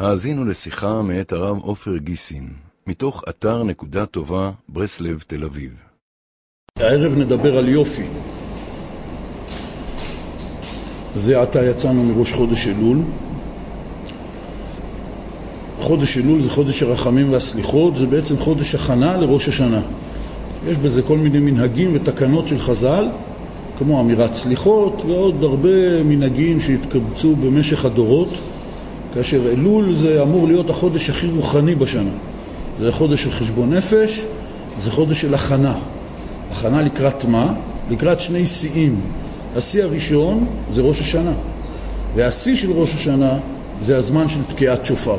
האזינו לשיחה מאת הרב עופר גיסין, מתוך אתר נקודה טובה, ברסלב, תל אביב. הערב נדבר על יופי. זה עתה יצאנו מראש חודש אלול. חודש אלול זה חודש הרחמים והסליחות, זה בעצם חודש הכנה לראש השנה. יש בזה כל מיני מנהגים ותקנות של חז"ל, כמו אמירת סליחות ועוד הרבה מנהגים שהתקבצו במשך הדורות, כאשר אלול זה אמור להיות החודש הכי רוחני בשנה. זה חודש של חשבון נפש, זה חודש של הכנה. הכנה לקראת מה? לקראת שני שיאים. השיא הראשון זה ראש השנה, והשיא של ראש השנה זה הזמן של תקיעת שופר.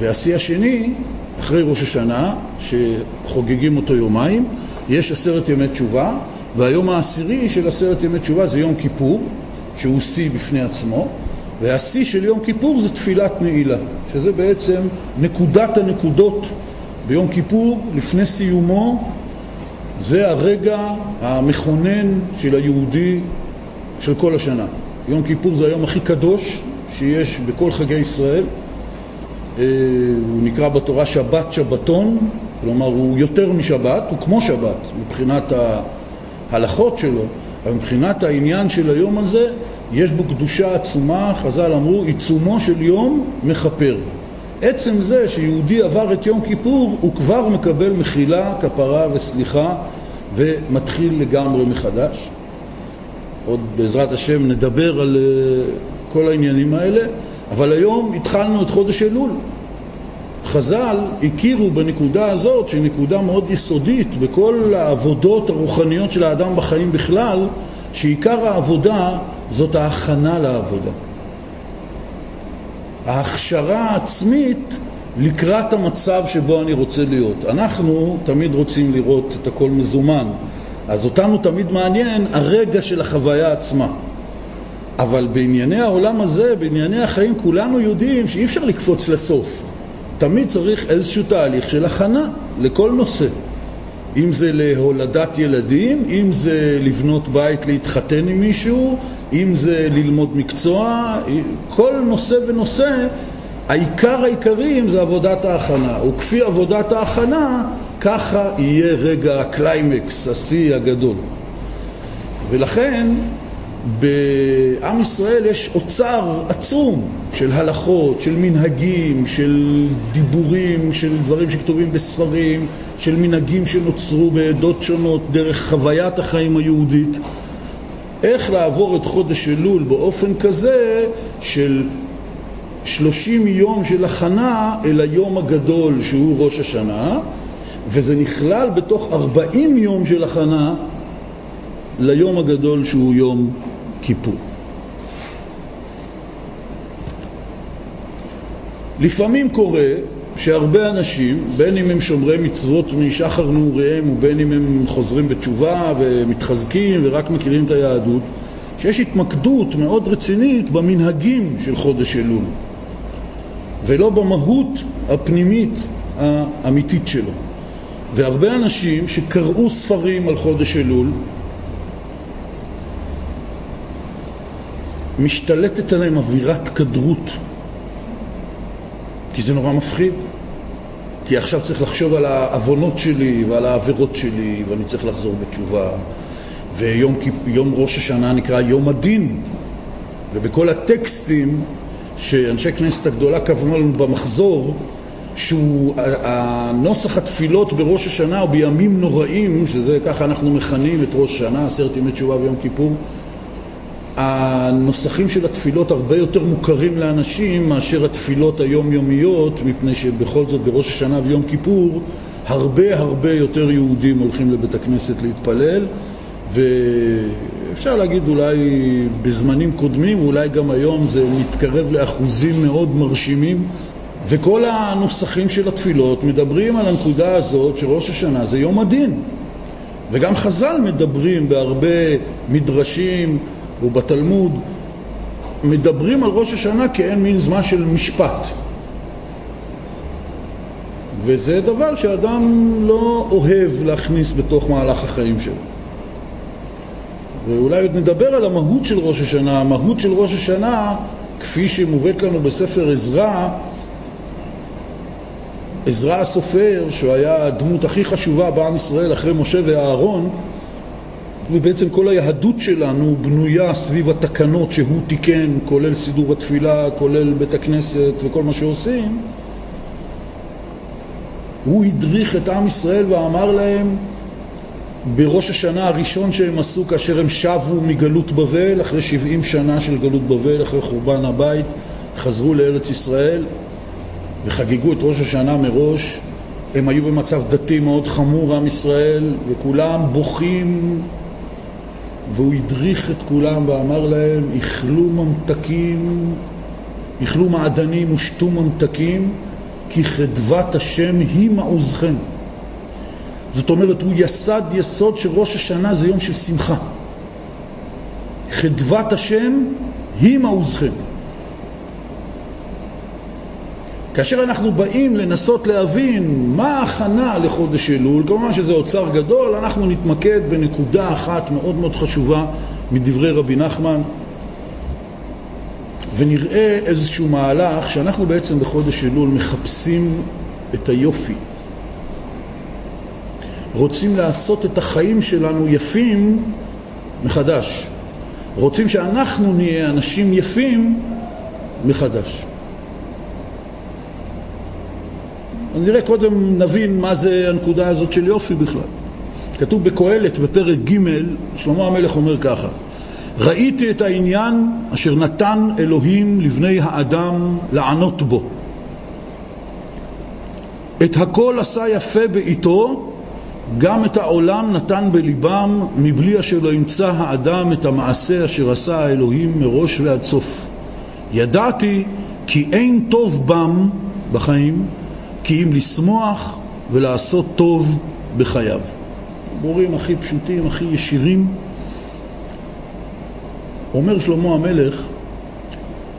והשיא השני, אחרי ראש השנה, שחוגגים אותו יומיים, יש עשרת ימי תשובה, והיום העשירי של עשרת ימי תשובה זה יום כיפור, שהוא שיא בפני עצמו, והשיא של יום כיפור זה תפילת נעילה, שזה בעצם נקודת הנקודות ביום כיפור, לפני סיומו, זה הרגע המכונן של היהודי של כל השנה. יום כיפור זה היום הכי קדוש שיש בכל חגי ישראל. הוא נקרא בתורה שבת שבתון, כלומר הוא יותר משבת, הוא כמו שבת מבחינת ההלכות שלו, אבל מבחינת העניין של היום הזה יש בו קדושה עצומה, חז"ל אמרו, עיצומו של יום מכפר. עצם זה שיהודי עבר את יום כיפור, הוא כבר מקבל מחילה, כפרה וסליחה ומתחיל לגמרי מחדש. עוד בעזרת השם נדבר על כל העניינים האלה, אבל היום התחלנו את חודש אלול. חז"ל הכירו בנקודה הזאת, שהיא נקודה מאוד יסודית בכל העבודות הרוחניות של האדם בחיים בכלל, שעיקר העבודה זאת ההכנה לעבודה. ההכשרה העצמית לקראת המצב שבו אני רוצה להיות. אנחנו תמיד רוצים לראות את הכל מזומן, אז אותנו תמיד מעניין הרגע של החוויה עצמה. אבל בענייני העולם הזה, בענייני החיים, כולנו יודעים שאי אפשר לקפוץ לסוף. תמיד צריך איזשהו תהליך של הכנה לכל נושא. אם זה להולדת ילדים, אם זה לבנות בית, להתחתן עם מישהו, אם זה ללמוד מקצוע, כל נושא ונושא, העיקר העיקרים זה עבודת ההכנה. וכפי עבודת ההכנה, ככה יהיה רגע הקליימקס, השיא הגדול. ולכן, בעם ישראל יש אוצר עצום של הלכות, של מנהגים, של דיבורים, של דברים שכתובים בספרים, של מנהגים שנוצרו בעדות שונות דרך חוויית החיים היהודית. איך לעבור את חודש אלול באופן כזה של שלושים יום של הכנה אל היום הגדול שהוא ראש השנה, וזה נכלל בתוך ארבעים יום של הכנה ליום הגדול שהוא יום כיפור. לפעמים קורה שהרבה אנשים, בין אם הם שומרי מצוות משחר נעוריהם ובין אם הם חוזרים בתשובה ומתחזקים ורק מכירים את היהדות, שיש התמקדות מאוד רצינית במנהגים של חודש אלול ולא במהות הפנימית האמיתית שלו. והרבה אנשים שקראו ספרים על חודש אלול משתלטת עליהם אווירת כדרות כי זה נורא מפחיד. כי עכשיו צריך לחשוב על העוונות שלי ועל העבירות שלי ואני צריך לחזור בתשובה. ויום ראש השנה נקרא יום הדין. ובכל הטקסטים שאנשי כנסת הגדולה כוונו לנו במחזור שהוא, הנוסח התפילות בראש השנה הוא בימים נוראים, שזה ככה אנחנו מכנים את ראש השנה, עשרת ימי תשובה ויום כיפור הנוסחים של התפילות הרבה יותר מוכרים לאנשים מאשר התפילות היומיומיות, מפני שבכל זאת בראש השנה ויום כיפור הרבה הרבה יותר יהודים הולכים לבית הכנסת להתפלל. ואפשר להגיד אולי בזמנים קודמים, ואולי גם היום זה מתקרב לאחוזים מאוד מרשימים. וכל הנוסחים של התפילות מדברים על הנקודה הזאת שראש השנה זה יום הדין. וגם חז"ל מדברים בהרבה מדרשים ובתלמוד מדברים על ראש השנה כאין מין זמן של משפט. וזה דבר שאדם לא אוהב להכניס בתוך מהלך החיים שלו. ואולי עוד נדבר על המהות של ראש השנה. המהות של ראש השנה כפי שמובאת לנו בספר עזרא עזרא הסופר, שהוא היה הדמות הכי חשובה בעם ישראל אחרי משה ואהרון, ובעצם כל היהדות שלנו בנויה סביב התקנות שהוא תיקן, כולל סידור התפילה, כולל בית הכנסת וכל מה שעושים, הוא הדריך את עם ישראל ואמר להם בראש השנה הראשון שהם עשו כאשר הם שבו מגלות בבל, אחרי 70 שנה של גלות בבל, אחרי חורבן הבית, חזרו לארץ ישראל וחגגו את ראש השנה מראש. הם היו במצב דתי מאוד חמור, עם ישראל, וכולם בוכים, והוא הדריך את כולם ואמר להם, איכלו ממתקים, איכלו מעדנים ושתו ממתקים, כי חדבת השם היא מעוזכם. זאת אומרת, הוא יסד יסוד שראש השנה זה יום של שמחה. חדבת השם היא מעוזכם. כאשר אנחנו באים לנסות להבין מה ההכנה לחודש אלול, כמובן שזה אוצר גדול, אנחנו נתמקד בנקודה אחת מאוד מאוד חשובה מדברי רבי נחמן ונראה איזשהו מהלך שאנחנו בעצם בחודש אלול מחפשים את היופי. רוצים לעשות את החיים שלנו יפים מחדש. רוצים שאנחנו נהיה אנשים יפים מחדש. אז נראה קודם, נבין מה זה הנקודה הזאת של יופי בכלל. כתוב בקהלת בפרק ג', שלמה המלך אומר ככה: ראיתי את העניין אשר נתן אלוהים לבני האדם לענות בו. את הכל עשה יפה בעיתו, גם את העולם נתן בליבם, מבלי אשר לא ימצא האדם את המעשה אשר עשה האלוהים מראש ועד סוף. ידעתי כי אין טוב בם בחיים, כי אם לשמוח ולעשות טוב בחייו. דיבורים הכי פשוטים, הכי ישירים. אומר שלמה המלך,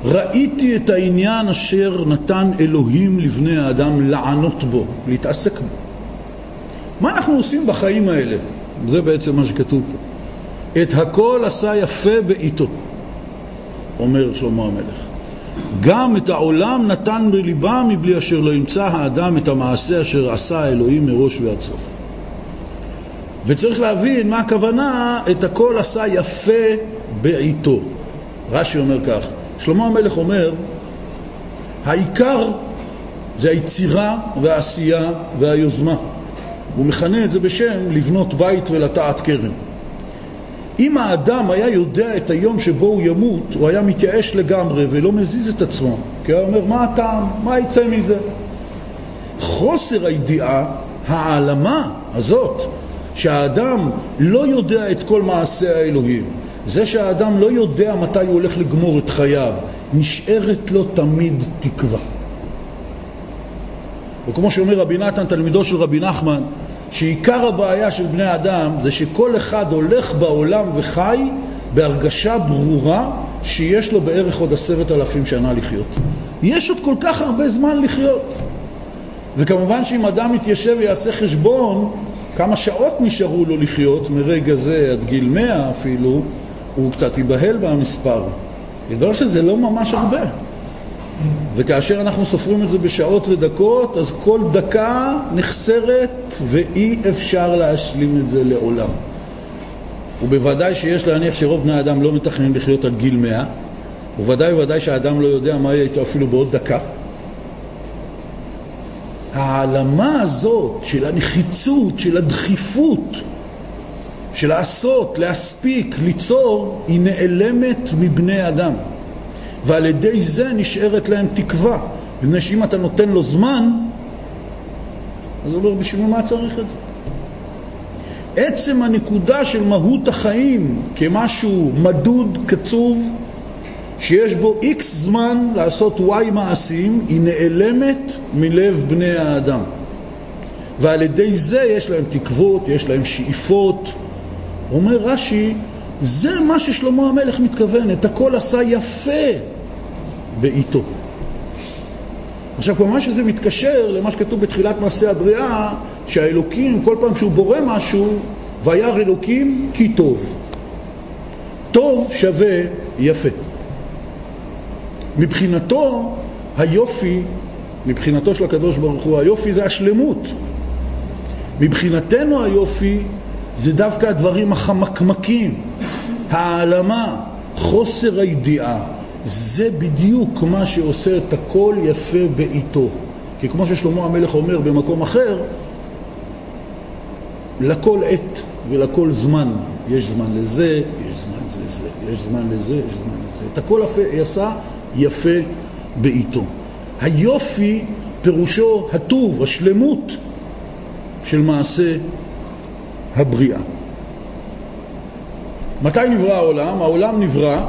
ראיתי את העניין אשר נתן אלוהים לבני האדם לענות בו, להתעסק בו. מה אנחנו עושים בחיים האלה? זה בעצם מה שכתוב פה. את הכל עשה יפה בעיתו, אומר שלמה המלך. גם את העולם נתן בליבם מבלי אשר לא ימצא האדם את המעשה אשר עשה האלוהים מראש ועד סוף. וצריך להבין מה הכוונה, את הכל עשה יפה בעיתו. רש"י אומר כך, שלמה המלך אומר, העיקר זה היצירה והעשייה והיוזמה. הוא מכנה את זה בשם לבנות בית ולטעת כרם. אם האדם היה יודע את היום שבו הוא ימות, הוא היה מתייאש לגמרי ולא מזיז את עצמו. כי הוא אומר, מה הטעם? מה יצא מזה? חוסר הידיעה, העלמה הזאת, שהאדם לא יודע את כל מעשה האלוהים, זה שהאדם לא יודע מתי הוא הולך לגמור את חייו, נשארת לו תמיד תקווה. וכמו שאומר רבי נתן, תלמידו של רבי נחמן, שעיקר הבעיה של בני אדם זה שכל אחד הולך בעולם וחי בהרגשה ברורה שיש לו בערך עוד עשרת אלפים שנה לחיות. יש עוד כל כך הרבה זמן לחיות. וכמובן שאם אדם יתיישב ויעשה חשבון כמה שעות נשארו לו לחיות מרגע זה עד גיל מאה אפילו, הוא קצת ייבהל במספר. ידבר שזה לא ממש הרבה. וכאשר אנחנו סופרים את זה בשעות ודקות, אז כל דקה נחסרת ואי אפשר להשלים את זה לעולם. ובוודאי שיש להניח שרוב בני האדם לא מתכננים לחיות עד גיל מאה, וודאי וודאי שהאדם לא יודע מה יהיה איתו אפילו בעוד דקה. העלמה הזאת של הנחיצות, של הדחיפות, של לעשות, להספיק, ליצור, היא נעלמת מבני אדם. ועל ידי זה נשארת להם תקווה. מפני שאם אתה נותן לו זמן, אז הוא אומר, בשביל מה צריך את זה? עצם הנקודה של מהות החיים כמשהו מדוד, קצוב, שיש בו איקס זמן לעשות וואי מעשים, היא נעלמת מלב בני האדם. ועל ידי זה יש להם תקוות, יש להם שאיפות. אומר רש"י, זה מה ששלמה המלך מתכוון, את הכל עשה יפה. בעיתו. עכשיו כמובן שזה מתקשר למה שכתוב בתחילת מעשה הבריאה, שהאלוקים כל פעם שהוא בורא משהו, וירא אלוקים כי טוב. טוב שווה יפה. מבחינתו היופי מבחינתו של הקדוש ברוך הוא היופי זה השלמות. מבחינתנו היופי זה דווקא הדברים החמקמקים, העלמה, חוסר הידיעה. זה בדיוק מה שעושה את הכל יפה בעיתו. כי כמו ששלמה המלך אומר במקום אחר, לכל עת ולכל זמן יש זמן לזה, יש זמן לזה, יש זמן לזה, יש זמן לזה. את הכל עשה יפה בעיתו. היופי פירושו הטוב, השלמות של מעשה הבריאה. מתי נברא העולם? העולם נברא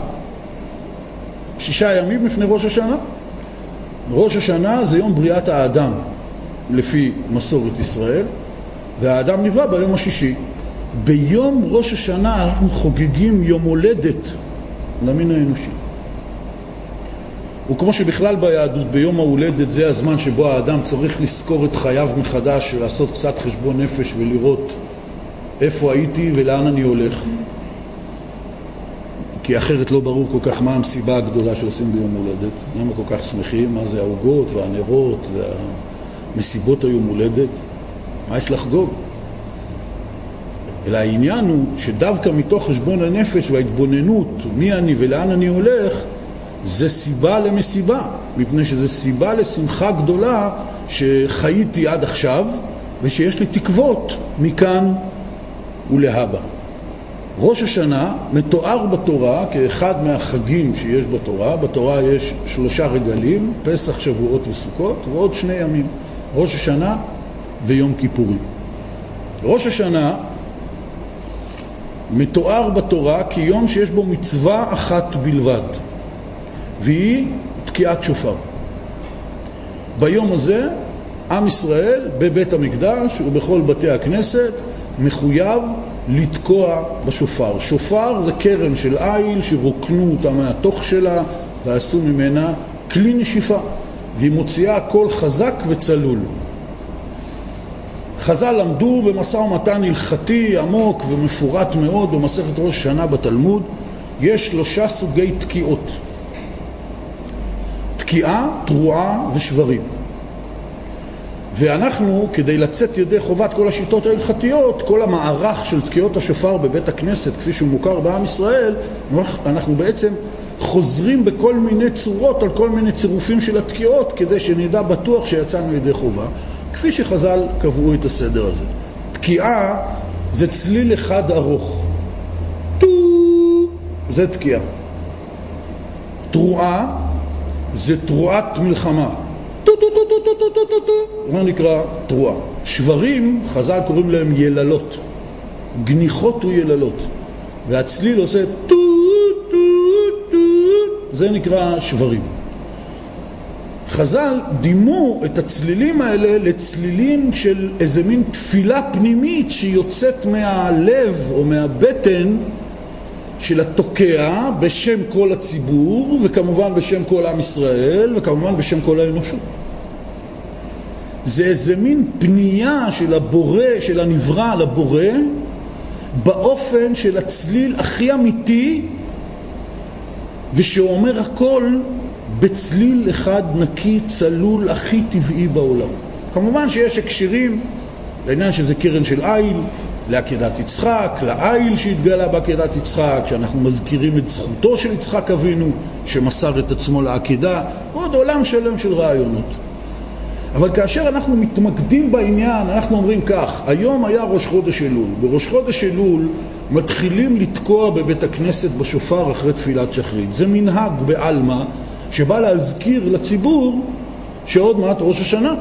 שישה ימים לפני ראש השנה. ראש השנה זה יום בריאת האדם, לפי מסורת ישראל, והאדם נברא ביום השישי. ביום ראש השנה אנחנו חוגגים יום הולדת למין האנושי. וכמו שבכלל ביהדות ביום ההולדת זה הזמן שבו האדם צריך לזכור את חייו מחדש ולעשות קצת חשבון נפש ולראות איפה הייתי ולאן אני הולך כי אחרת לא ברור כל כך מה המסיבה הגדולה שעושים ביום הולדת למה כל כך שמחים, מה זה העוגות והנרות והמסיבות היום הולדת מה יש לחגוג? אלא העניין הוא שדווקא מתוך חשבון הנפש וההתבוננות מי אני ולאן אני הולך זה סיבה למסיבה, מפני שזה סיבה לשמחה גדולה שחייתי עד עכשיו ושיש לי תקוות מכאן ולהבא. ראש השנה מתואר בתורה כאחד מהחגים שיש בתורה, בתורה יש שלושה רגלים, פסח, שבועות וסוכות, ועוד שני ימים, ראש השנה ויום כיפורים. ראש השנה מתואר בתורה כיום שיש בו מצווה אחת בלבד. והיא תקיעת שופר. ביום הזה עם ישראל בבית המקדש ובכל בתי הכנסת מחויב לתקוע בשופר. שופר זה קרן של איל שרוקנו אותה מהתוך שלה ועשו ממנה כלי נשיפה והיא מוציאה קול חזק וצלול. חז"ל למדו במשא ומתן הלכתי עמוק ומפורט מאוד במסכת ראש השנה בתלמוד יש שלושה סוגי תקיעות תקיעה, תרועה ושברים. ואנחנו, כדי לצאת ידי חובת כל השיטות ההלכתיות, כל המערך של תקיעות השופר בבית הכנסת, כפי שהוא מוכר בעם ישראל, אנחנו בעצם חוזרים בכל מיני צורות על כל מיני צירופים של התקיעות, כדי שנדע בטוח שיצאנו ידי חובה, כפי שחז"ל קבעו את הסדר הזה. תקיעה זה צליל אחד ארוך. טו, זה תקיעה. תרועה זה תרועת מלחמה. מה נקרא תרועה? שברים, חז"ל קוראים להם יללות. גניחות ויללות. והצליל עושה טו טו טו, זה נקרא שברים. חז"ל דימו את הצלילים האלה לצלילים של איזה מין תפילה פנימית שיוצאת מהלב או מהבטן של התוקע בשם כל הציבור, וכמובן בשם כל עם ישראל, וכמובן בשם כל האנושות. זה איזה מין פנייה של הבורא, של הנברא לבורא, באופן של הצליל הכי אמיתי, ושאומר הכל בצליל אחד נקי, צלול, הכי טבעי בעולם. כמובן שיש הקשרים לעניין שזה קרן של איל, לעקדת יצחק, לעיל שהתגלה בעקדת יצחק, שאנחנו מזכירים את זכותו של יצחק אבינו, שמסר את עצמו לעקדה, ועוד עולם שלם של רעיונות. אבל כאשר אנחנו מתמקדים בעניין, אנחנו אומרים כך, היום היה ראש חודש אלול. בראש חודש אלול מתחילים לתקוע בבית הכנסת בשופר אחרי תפילת שחרית. זה מנהג בעלמא שבא להזכיר לציבור שעוד מעט ראש השנה.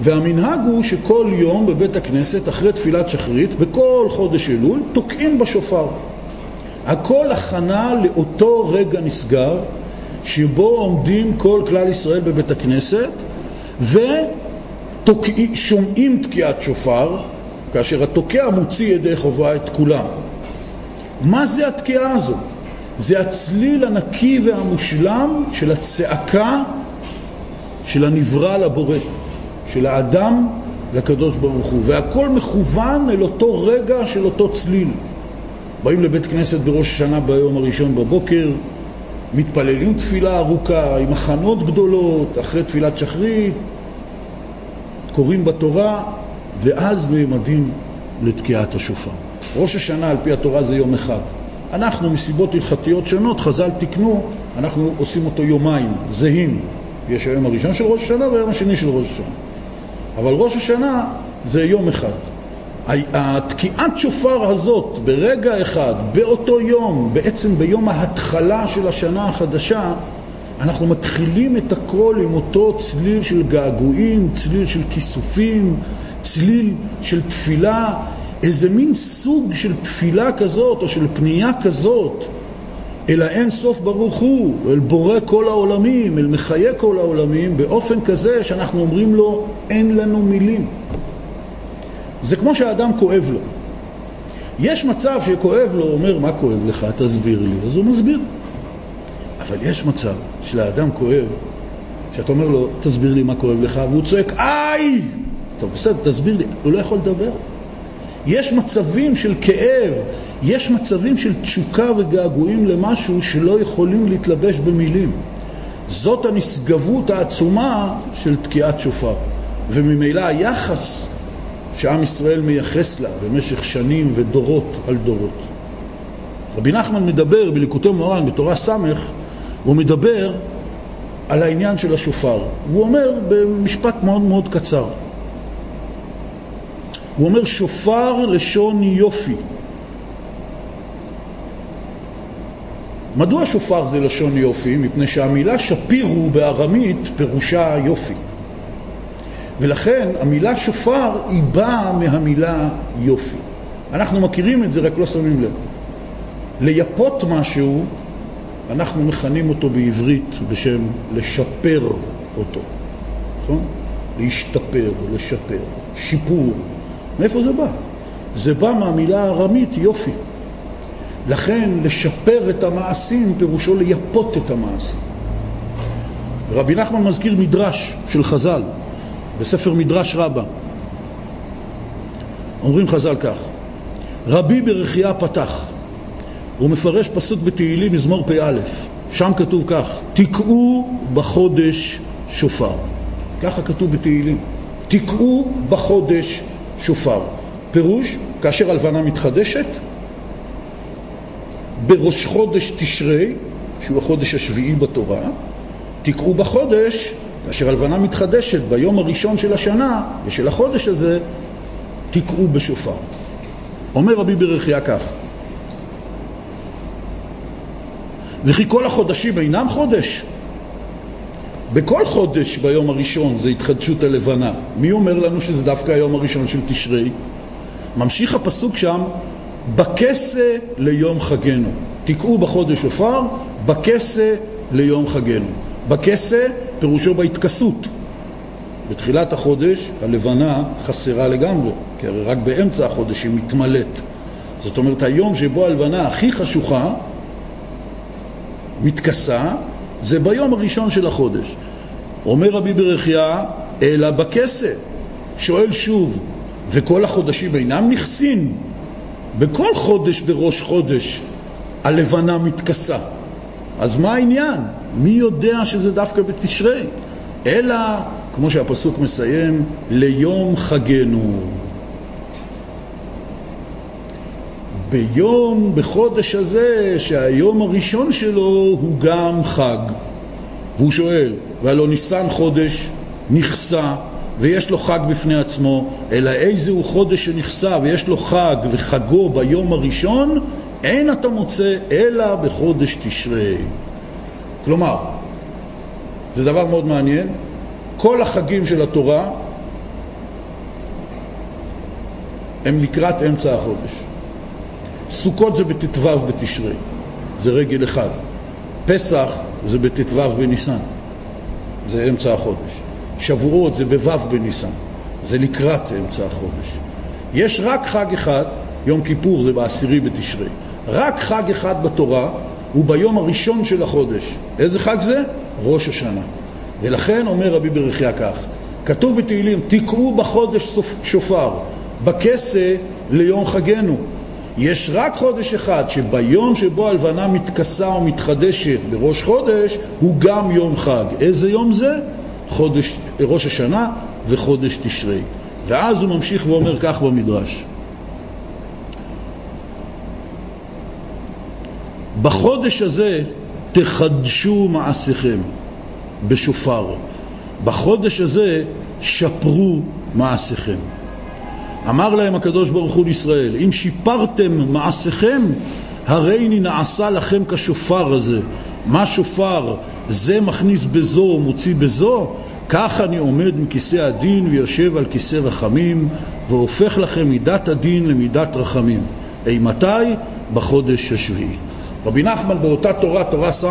והמנהג הוא שכל יום בבית הכנסת, אחרי תפילת שחרית, בכל חודש אלול, תוקעים בשופר. הכל הכנה לאותו רגע נסגר, שבו עומדים כל כלל ישראל בבית הכנסת, ושומעים תקיעת שופר, כאשר התוקע מוציא ידי חובה את כולם. מה זה התקיעה הזאת? זה הצליל הנקי והמושלם של הצעקה של הנברא לבורא. של האדם לקדוש ברוך הוא, והכל מכוון אל אותו רגע של אותו צליל. באים לבית כנסת בראש השנה ביום הראשון בבוקר, מתפללים תפילה ארוכה עם הכנות גדולות, אחרי תפילת שחרית, קוראים בתורה, ואז נעמדים לתקיעת השופר. ראש השנה על פי התורה זה יום אחד. אנחנו מסיבות הלכתיות שונות, חז"ל תיקנו, אנחנו עושים אותו יומיים, זהים. יש היום הראשון של ראש השנה והיום השני של ראש השנה. אבל ראש השנה זה יום אחד. התקיעת שופר הזאת ברגע אחד, באותו יום, בעצם ביום ההתחלה של השנה החדשה, אנחנו מתחילים את הכל עם אותו צליל של געגועים, צליל של כיסופים, צליל של תפילה, איזה מין סוג של תפילה כזאת או של פנייה כזאת אל האין סוף ברוך הוא, אל בורא כל העולמים, אל מחיי כל העולמים, באופן כזה שאנחנו אומרים לו, אין לנו מילים. זה כמו שהאדם כואב לו. יש מצב שכואב לו, אומר, מה כואב לך? תסביר לי. אז הוא מסביר. אבל יש מצב שלאדם כואב, שאתה אומר לו, תסביר לי מה כואב לך, והוא צועק, איי! טוב, בסדר, תסביר לי. הוא לא יכול לדבר. יש מצבים של כאב, יש מצבים של תשוקה וגעגועים למשהו שלא יכולים להתלבש במילים. זאת הנשגבות העצומה של תקיעת שופר. וממילא היחס שעם ישראל מייחס לה במשך שנים ודורות על דורות. רבי נחמן מדבר בליקוטי מוהר"ן בתורה ס', הוא מדבר על העניין של השופר. הוא אומר במשפט מאוד מאוד קצר. הוא אומר שופר לשון יופי. מדוע שופר זה לשון יופי? מפני שהמילה שפירו בארמית פירושה יופי. ולכן המילה שופר היא באה מהמילה יופי. אנחנו מכירים את זה, רק לא שמים לב. ליפות משהו, אנחנו מכנים אותו בעברית בשם לשפר אותו, נכון? להשתפר, לשפר, שיפור. מאיפה זה בא? זה בא מהמילה הארמית יופי. לכן לשפר את המעשים פירושו ליפות את המעשים. רבי נחמן מזכיר מדרש של חז"ל בספר מדרש רבה. אומרים חז"ל כך: רבי ברכיה פתח. הוא מפרש פסוק בתהילים מזמור פא, שם כתוב כך: תקעו בחודש שופר. ככה כתוב בתהילים. תקעו בחודש שופר. פירוש, כאשר הלבנה מתחדשת, בראש חודש תשרי, שהוא החודש השביעי בתורה, תקעו בחודש, כאשר הלבנה מתחדשת ביום הראשון של השנה ושל החודש הזה, תקעו בשופר. אומר רבי ברכיה כך: וכי כל החודשים אינם חודש? בכל חודש ביום הראשון זה התחדשות הלבנה. מי אומר לנו שזה דווקא היום הראשון של תשרי? ממשיך הפסוק שם, בכסה ליום חגנו. תקעו בחודש שופר, בכסה ליום חגנו. בכסה פירושו בהתכסות. בתחילת החודש הלבנה חסרה לגמרי, כי הרי רק באמצע החודש היא מתמלאת. זאת אומרת, היום שבו הלבנה הכי חשוכה, מתכסה, זה ביום הראשון של החודש. אומר רבי ברכיה, אלא בכסה. שואל שוב, וכל החודשים אינם נכסין? בכל חודש בראש חודש הלבנה מתכסה. אז מה העניין? מי יודע שזה דווקא בתשרי? אלא, כמו שהפסוק מסיים, ליום חגנו. ביום, בחודש הזה, שהיום הראשון שלו הוא גם חג. והוא שואל, והלא ניסן חודש נכסה ויש לו חג בפני עצמו, אלא איזה הוא חודש שנכסה ויש לו חג וחגו ביום הראשון, אין אתה מוצא אלא בחודש תשרי. כלומר, זה דבר מאוד מעניין, כל החגים של התורה הם לקראת אמצע החודש. סוכות זה בט"ו בתשרי, זה רגל אחד. פסח זה בט"ו בניסן, זה אמצע החודש. שבועות זה בו' בניסן, זה לקראת אמצע החודש. יש רק חג אחד, יום כיפור זה בעשירי בתשרי. רק חג אחד בתורה הוא ביום הראשון של החודש. איזה חג זה? ראש השנה. ולכן אומר רבי ברכיה כך, כתוב בתהילים, תקעו בחודש שופר, בכסה ליום חגנו. יש רק חודש אחד שביום שבו הלבנה מתכסה או מתחדשת בראש חודש הוא גם יום חג. איזה יום זה? חודש, ראש השנה וחודש תשרי. ואז הוא ממשיך ואומר כך במדרש. בחודש הזה תחדשו מעשיכם בשופר. בחודש הזה שפרו מעשיכם. אמר להם הקדוש ברוך הוא לישראל, אם שיפרתם מעשיכם, הריני נעשה לכם כשופר הזה. מה שופר? זה מכניס בזו, מוציא בזו? כך אני עומד מכיסא הדין ויושב על כיסא רחמים, והופך לכם מידת הדין למידת רחמים. אימתי? בחודש השביעי. רבי נחמן באותה תורה, תורה ס',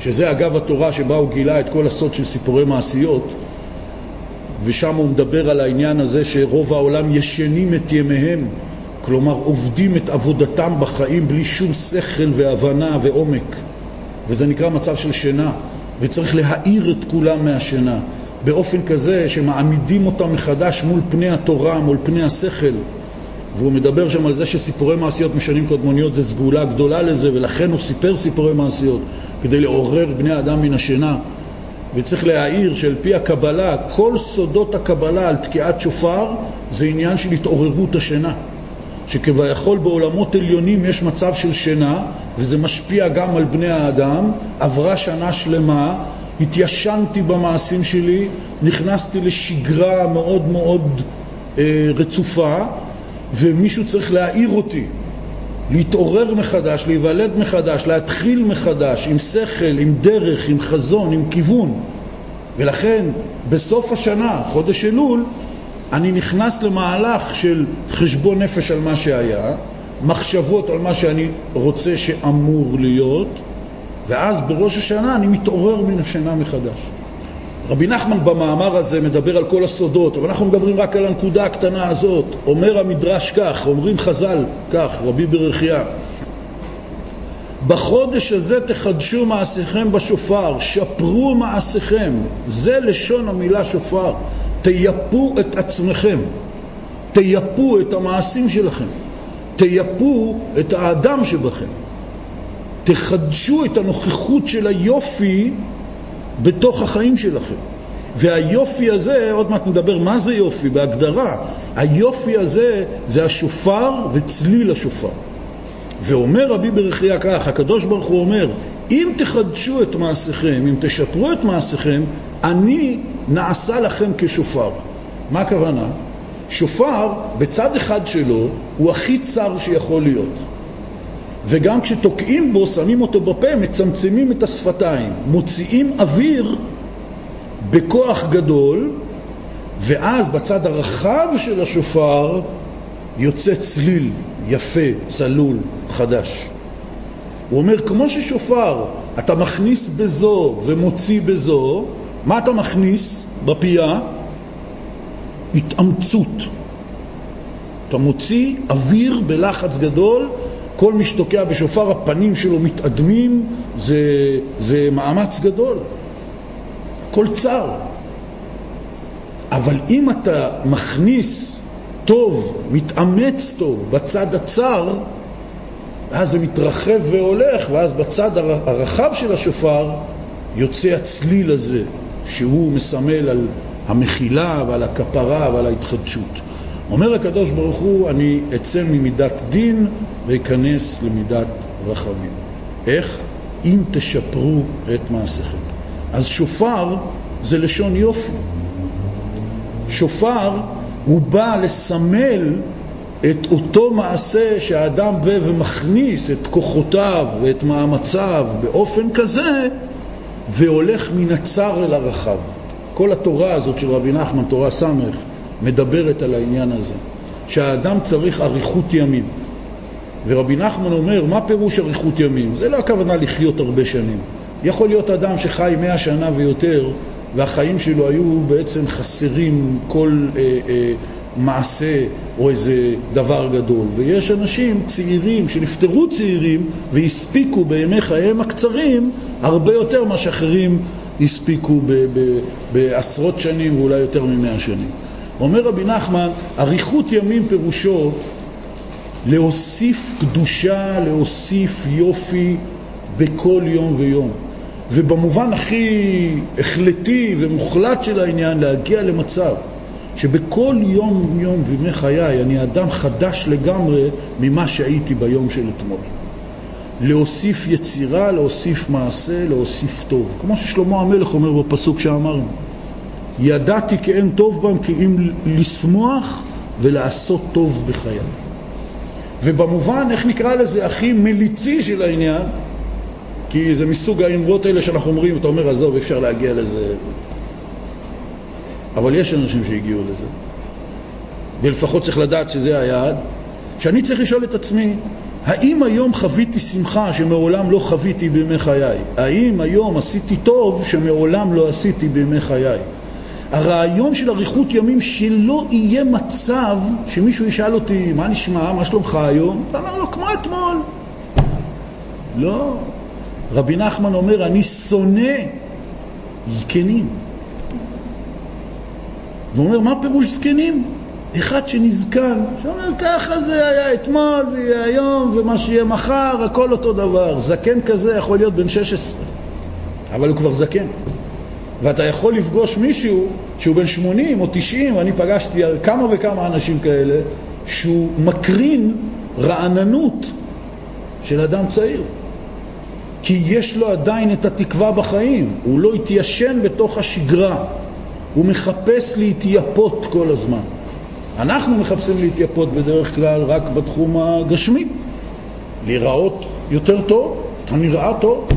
שזה אגב התורה שבה הוא גילה את כל הסוד של סיפורי מעשיות, ושם הוא מדבר על העניין הזה שרוב העולם ישנים את ימיהם, כלומר עובדים את עבודתם בחיים בלי שום שכל והבנה ועומק, וזה נקרא מצב של שינה, וצריך להאיר את כולם מהשינה, באופן כזה שמעמידים אותם מחדש מול פני התורה, מול פני השכל. והוא מדבר שם על זה שסיפורי מעשיות משנים קודמוניות זה סגולה גדולה לזה, ולכן הוא סיפר סיפורי מעשיות, כדי לעורר בני אדם מן השינה. וצריך להעיר שעל פי הקבלה, כל סודות הקבלה על תקיעת שופר זה עניין של התעוררות השינה. שכביכול בעולמות עליונים יש מצב של שינה, וזה משפיע גם על בני האדם. עברה שנה שלמה, התיישנתי במעשים שלי, נכנסתי לשגרה מאוד מאוד אה, רצופה, ומישהו צריך להעיר אותי, להתעורר מחדש, להיוולד מחדש, להתחיל מחדש, עם שכל, עם דרך, עם חזון, עם כיוון. ולכן בסוף השנה, חודש אלול, אני נכנס למהלך של חשבון נפש על מה שהיה, מחשבות על מה שאני רוצה שאמור להיות, ואז בראש השנה אני מתעורר מן השינה מחדש. רבי נחמן במאמר הזה מדבר על כל הסודות, אבל אנחנו מדברים רק על הנקודה הקטנה הזאת. אומר המדרש כך, אומרים חז"ל כך, רבי ברכיה בחודש הזה תחדשו מעשיכם בשופר, שפרו מעשיכם, זה לשון המילה שופר, תייפו את עצמכם, תייפו את המעשים שלכם, תייפו את האדם שבכם, תחדשו את הנוכחות של היופי בתוך החיים שלכם. והיופי הזה, עוד מעט נדבר מה זה יופי בהגדרה, היופי הזה זה השופר וצליל השופר. ואומר רבי ברכיה כך, הקדוש ברוך הוא אומר, אם תחדשו את מעשיכם, אם תשפרו את מעשיכם, אני נעשה לכם כשופר. מה הכוונה? שופר, בצד אחד שלו, הוא הכי צר שיכול להיות. וגם כשתוקעים בו, שמים אותו בפה, מצמצמים את השפתיים, מוציאים אוויר בכוח גדול, ואז בצד הרחב של השופר יוצא צליל יפה, צלול, חדש. הוא אומר, כמו ששופר, אתה מכניס בזו ומוציא בזו, מה אתה מכניס בפייה? התאמצות. אתה מוציא אוויר בלחץ גדול כל מי שתוקע בשופר הפנים שלו מתאדמים, זה, זה מאמץ גדול. הכל צר. אבל אם אתה מכניס טוב, מתאמץ טוב בצד הצר, ואז זה מתרחב והולך, ואז בצד הרחב של השופר יוצא הצליל הזה, שהוא מסמל על המחילה ועל הכפרה ועל ההתחדשות. אומר הקדוש ברוך הוא, אני אצא ממידת דין ואכנס למידת רחמים. איך? אם תשפרו את מעשיכם. אז שופר זה לשון יופי. שופר הוא בא לסמל את אותו מעשה שהאדם בא ומכניס את כוחותיו ואת מאמציו באופן כזה והולך מן הצר אל הרחב. כל התורה הזאת של רבי נחמן, תורה ס', מדברת על העניין הזה, שהאדם צריך אריכות ימים. ורבי נחמן אומר, מה פירוש אריכות ימים? זה לא הכוונה לחיות הרבה שנים. יכול להיות אדם שחי מאה שנה ויותר, והחיים שלו היו בעצם חסרים כל אה, אה, מעשה או איזה דבר גדול. ויש אנשים צעירים שנפטרו צעירים והספיקו בימי חייהם הקצרים הרבה יותר מה שאחרים הספיקו ב- ב- בעשרות שנים ואולי יותר ממאה שנים. אומר רבי נחמן, אריכות ימים פירושו להוסיף קדושה, להוסיף יופי בכל יום ויום. ובמובן הכי החלטי ומוחלט של העניין, להגיע למצב שבכל יום יום בימי חיי אני אדם חדש לגמרי ממה שהייתי ביום של אתמול. להוסיף יצירה, להוסיף מעשה, להוסיף טוב. כמו ששלמה המלך אומר בפסוק שאמרנו. ידעתי כי אין טוב בם כי אם לשמוח ולעשות טוב בחייו. ובמובן, איך נקרא לזה, הכי מליצי של העניין, כי זה מסוג האמרות האלה שאנחנו אומרים, אתה אומר, עזוב, אפשר להגיע לזה. אבל יש אנשים שהגיעו לזה. ולפחות צריך לדעת שזה היעד, שאני צריך לשאול את עצמי, האם היום חוויתי שמחה שמעולם לא חוויתי בימי חיי? האם היום עשיתי טוב שמעולם לא עשיתי בימי חיי? הרעיון של אריכות ימים שלא יהיה מצב שמישהו ישאל אותי, מה נשמע, מה שלומך היום? אתה אומר לו, כמו אתמול. לא. רבי נחמן אומר, אני שונא זקנים. והוא אומר, מה פירוש זקנים? אחד שנזקן, שאומר ככה זה היה אתמול ויהיה היום ומה שיהיה מחר, הכל אותו דבר. זקן כזה יכול להיות בן 16, אבל הוא כבר זקן. ואתה יכול לפגוש מישהו שהוא בן 80 או 90, ואני פגשתי כמה וכמה אנשים כאלה, שהוא מקרין רעננות של אדם צעיר. כי יש לו עדיין את התקווה בחיים, הוא לא התיישן בתוך השגרה, הוא מחפש להתייפות כל הזמן. אנחנו מחפשים להתייפות בדרך כלל רק בתחום הגשמי, להיראות יותר טוב, אתה נראה טוב.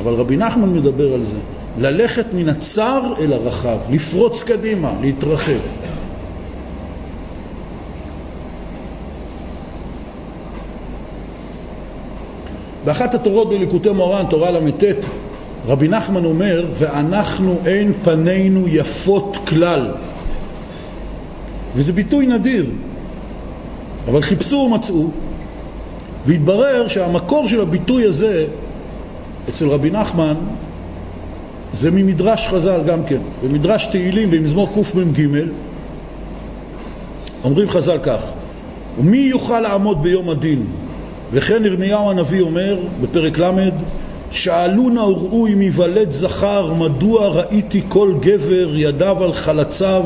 אבל רבי נחמן מדבר על זה, ללכת מן הצר אל הרחב, לפרוץ קדימה, להתרחב. באחת התורות בליקוטי מורן, תורה ל"ט, רבי נחמן אומר, ואנחנו אין פנינו יפות כלל. וזה ביטוי נדיר, אבל חיפשו ומצאו, והתברר שהמקור של הביטוי הזה אצל רבי נחמן זה ממדרש חז"ל גם כן, במדרש תהילים במזמור קמ"ג אומרים חז"ל כך ומי יוכל לעמוד ביום הדין? וכן ירמיהו הנביא אומר בפרק ל' שאלו נא וראו אם ייוולד זכר מדוע ראיתי כל גבר ידיו על חלציו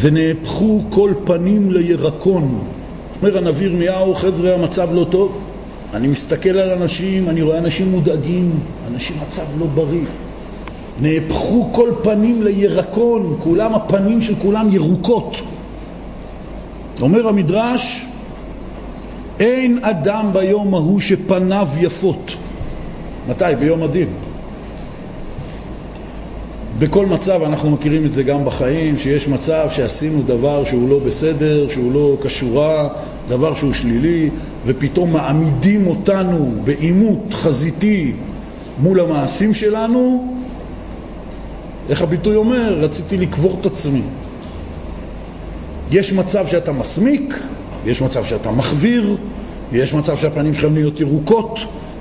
ונהפכו כל פנים לירקון אומר הנביא ירמיהו חבר'ה המצב לא טוב אני מסתכל על אנשים, אני רואה אנשים מודאגים, אנשים מצב לא בריא. נהפכו כל פנים לירקון, כולם הפנים של כולם ירוקות. אומר המדרש, אין אדם ביום ההוא שפניו יפות. מתי? ביום הדין. בכל מצב אנחנו מכירים את זה גם בחיים, שיש מצב שעשינו דבר שהוא לא בסדר, שהוא לא כשורה, דבר שהוא שלילי, ופתאום מעמידים אותנו בעימות חזיתי מול המעשים שלנו, איך הביטוי אומר? רציתי לקבור את עצמי. יש מצב שאתה מסמיק, יש מצב שאתה מחוויר, יש מצב שהפנים שלך נהיות ירוקות,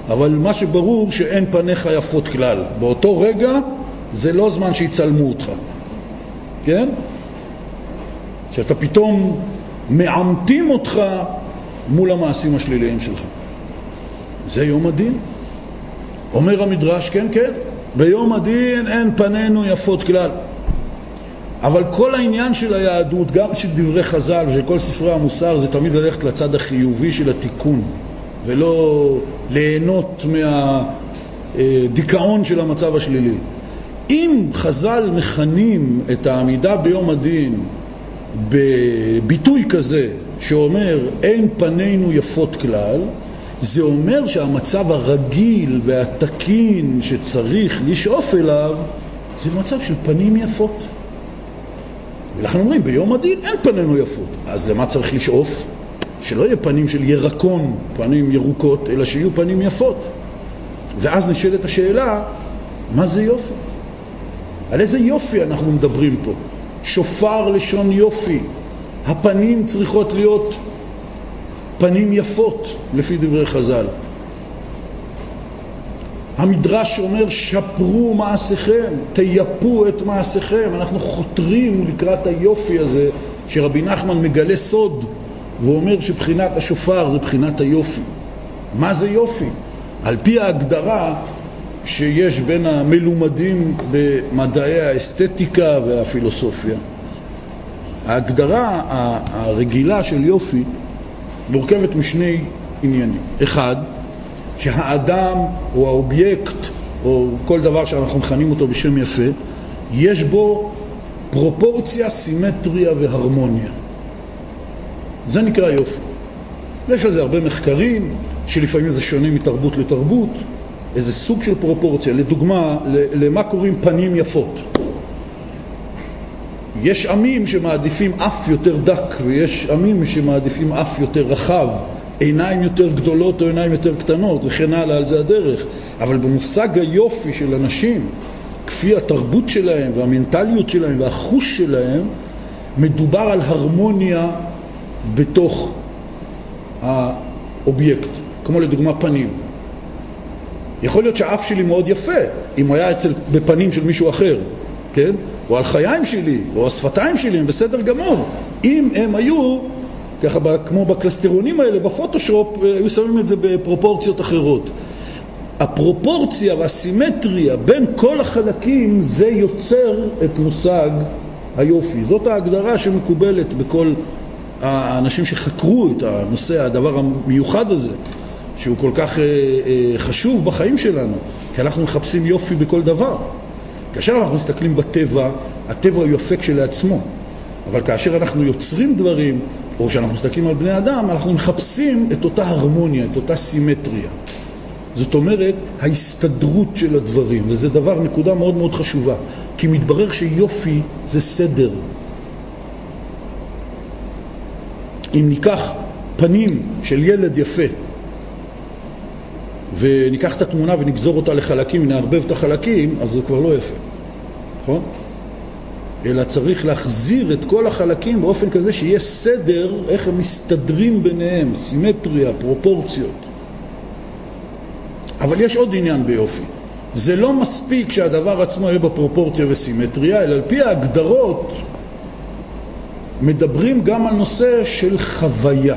אבל מה שברור שאין פניך יפות כלל. באותו רגע זה לא זמן שיצלמו אותך, כן? שאתה פתאום מעמתים אותך מול המעשים השליליים שלך. זה יום הדין. אומר המדרש, כן, כן, ביום הדין אין פנינו יפות כלל. אבל כל העניין של היהדות, גם של דברי חז"ל ושל כל ספרי המוסר, זה תמיד ללכת לצד החיובי של התיקון, ולא ליהנות מהדיכאון של המצב השלילי. אם חז"ל מכנים את העמידה ביום הדין בביטוי כזה שאומר אין פנינו יפות כלל, זה אומר שהמצב הרגיל והתקין שצריך לשאוף אליו זה מצב של פנים יפות. ולכן אומרים ביום הדין אין פנינו יפות. אז למה צריך לשאוף? שלא יהיה פנים של ירקון, פנים ירוקות, אלא שיהיו פנים יפות. ואז נשאלת השאלה, מה זה יופי? על איזה יופי אנחנו מדברים פה? שופר לשון יופי. הפנים צריכות להיות פנים יפות, לפי דברי חז"ל. המדרש אומר, שפרו מעשיכם, תייפו את מעשיכם. אנחנו חותרים לקראת היופי הזה, שרבי נחמן מגלה סוד והוא אומר שבחינת השופר זה בחינת היופי. מה זה יופי? על פי ההגדרה שיש בין המלומדים במדעי האסתטיקה והפילוסופיה. ההגדרה הרגילה של יופי מורכבת משני עניינים. אחד, שהאדם או האובייקט או כל דבר שאנחנו מכנים אותו בשם יפה, יש בו פרופורציה, סימטריה והרמוניה. זה נקרא יופי. ויש על זה הרבה מחקרים, שלפעמים זה שונה מתרבות לתרבות, איזה סוג של פרופורציה. לדוגמה, למה קוראים פנים יפות? יש עמים שמעדיפים אף יותר דק, ויש עמים שמעדיפים אף יותר רחב, עיניים יותר גדולות או עיניים יותר קטנות, וכן הלאה, על זה הדרך. אבל במושג היופי של אנשים, כפי התרבות שלהם והמנטליות שלהם והחוש שלהם, מדובר על הרמוניה בתוך האובייקט, כמו לדוגמה פנים. יכול להיות שהאף שלי מאוד יפה, אם הוא היה אצל, בפנים של מישהו אחר, כן? או על חיים שלי, או השפתיים שלי, הם בסדר גמור. אם הם היו, ככה כמו בקלסטרונים האלה, בפוטושופ, היו שמים את זה בפרופורציות אחרות. הפרופורציה והסימטריה בין כל החלקים זה יוצר את מושג היופי. זאת ההגדרה שמקובלת בכל האנשים שחקרו את הנושא, הדבר המיוחד הזה, שהוא כל כך אה, אה, חשוב בחיים שלנו, כי אנחנו מחפשים יופי בכל דבר. כאשר אנחנו מסתכלים בטבע, הטבע הוא יפה כשלעצמו, אבל כאשר אנחנו יוצרים דברים, או שאנחנו מסתכלים על בני אדם, אנחנו מחפשים את אותה הרמוניה, את אותה סימטריה. זאת אומרת, ההסתדרות של הדברים, וזה דבר, נקודה מאוד מאוד חשובה, כי מתברר שיופי זה סדר. אם ניקח פנים של ילד יפה וניקח את התמונה ונגזור אותה לחלקים ונערבב את החלקים, אז זה כבר לא יפה, נכון? אלא צריך להחזיר את כל החלקים באופן כזה שיהיה סדר איך הם מסתדרים ביניהם, סימטריה, פרופורציות. אבל יש עוד עניין ביופי. זה לא מספיק שהדבר עצמו יהיה בפרופורציה וסימטריה, אלא על פי ההגדרות מדברים גם על נושא של חוויה.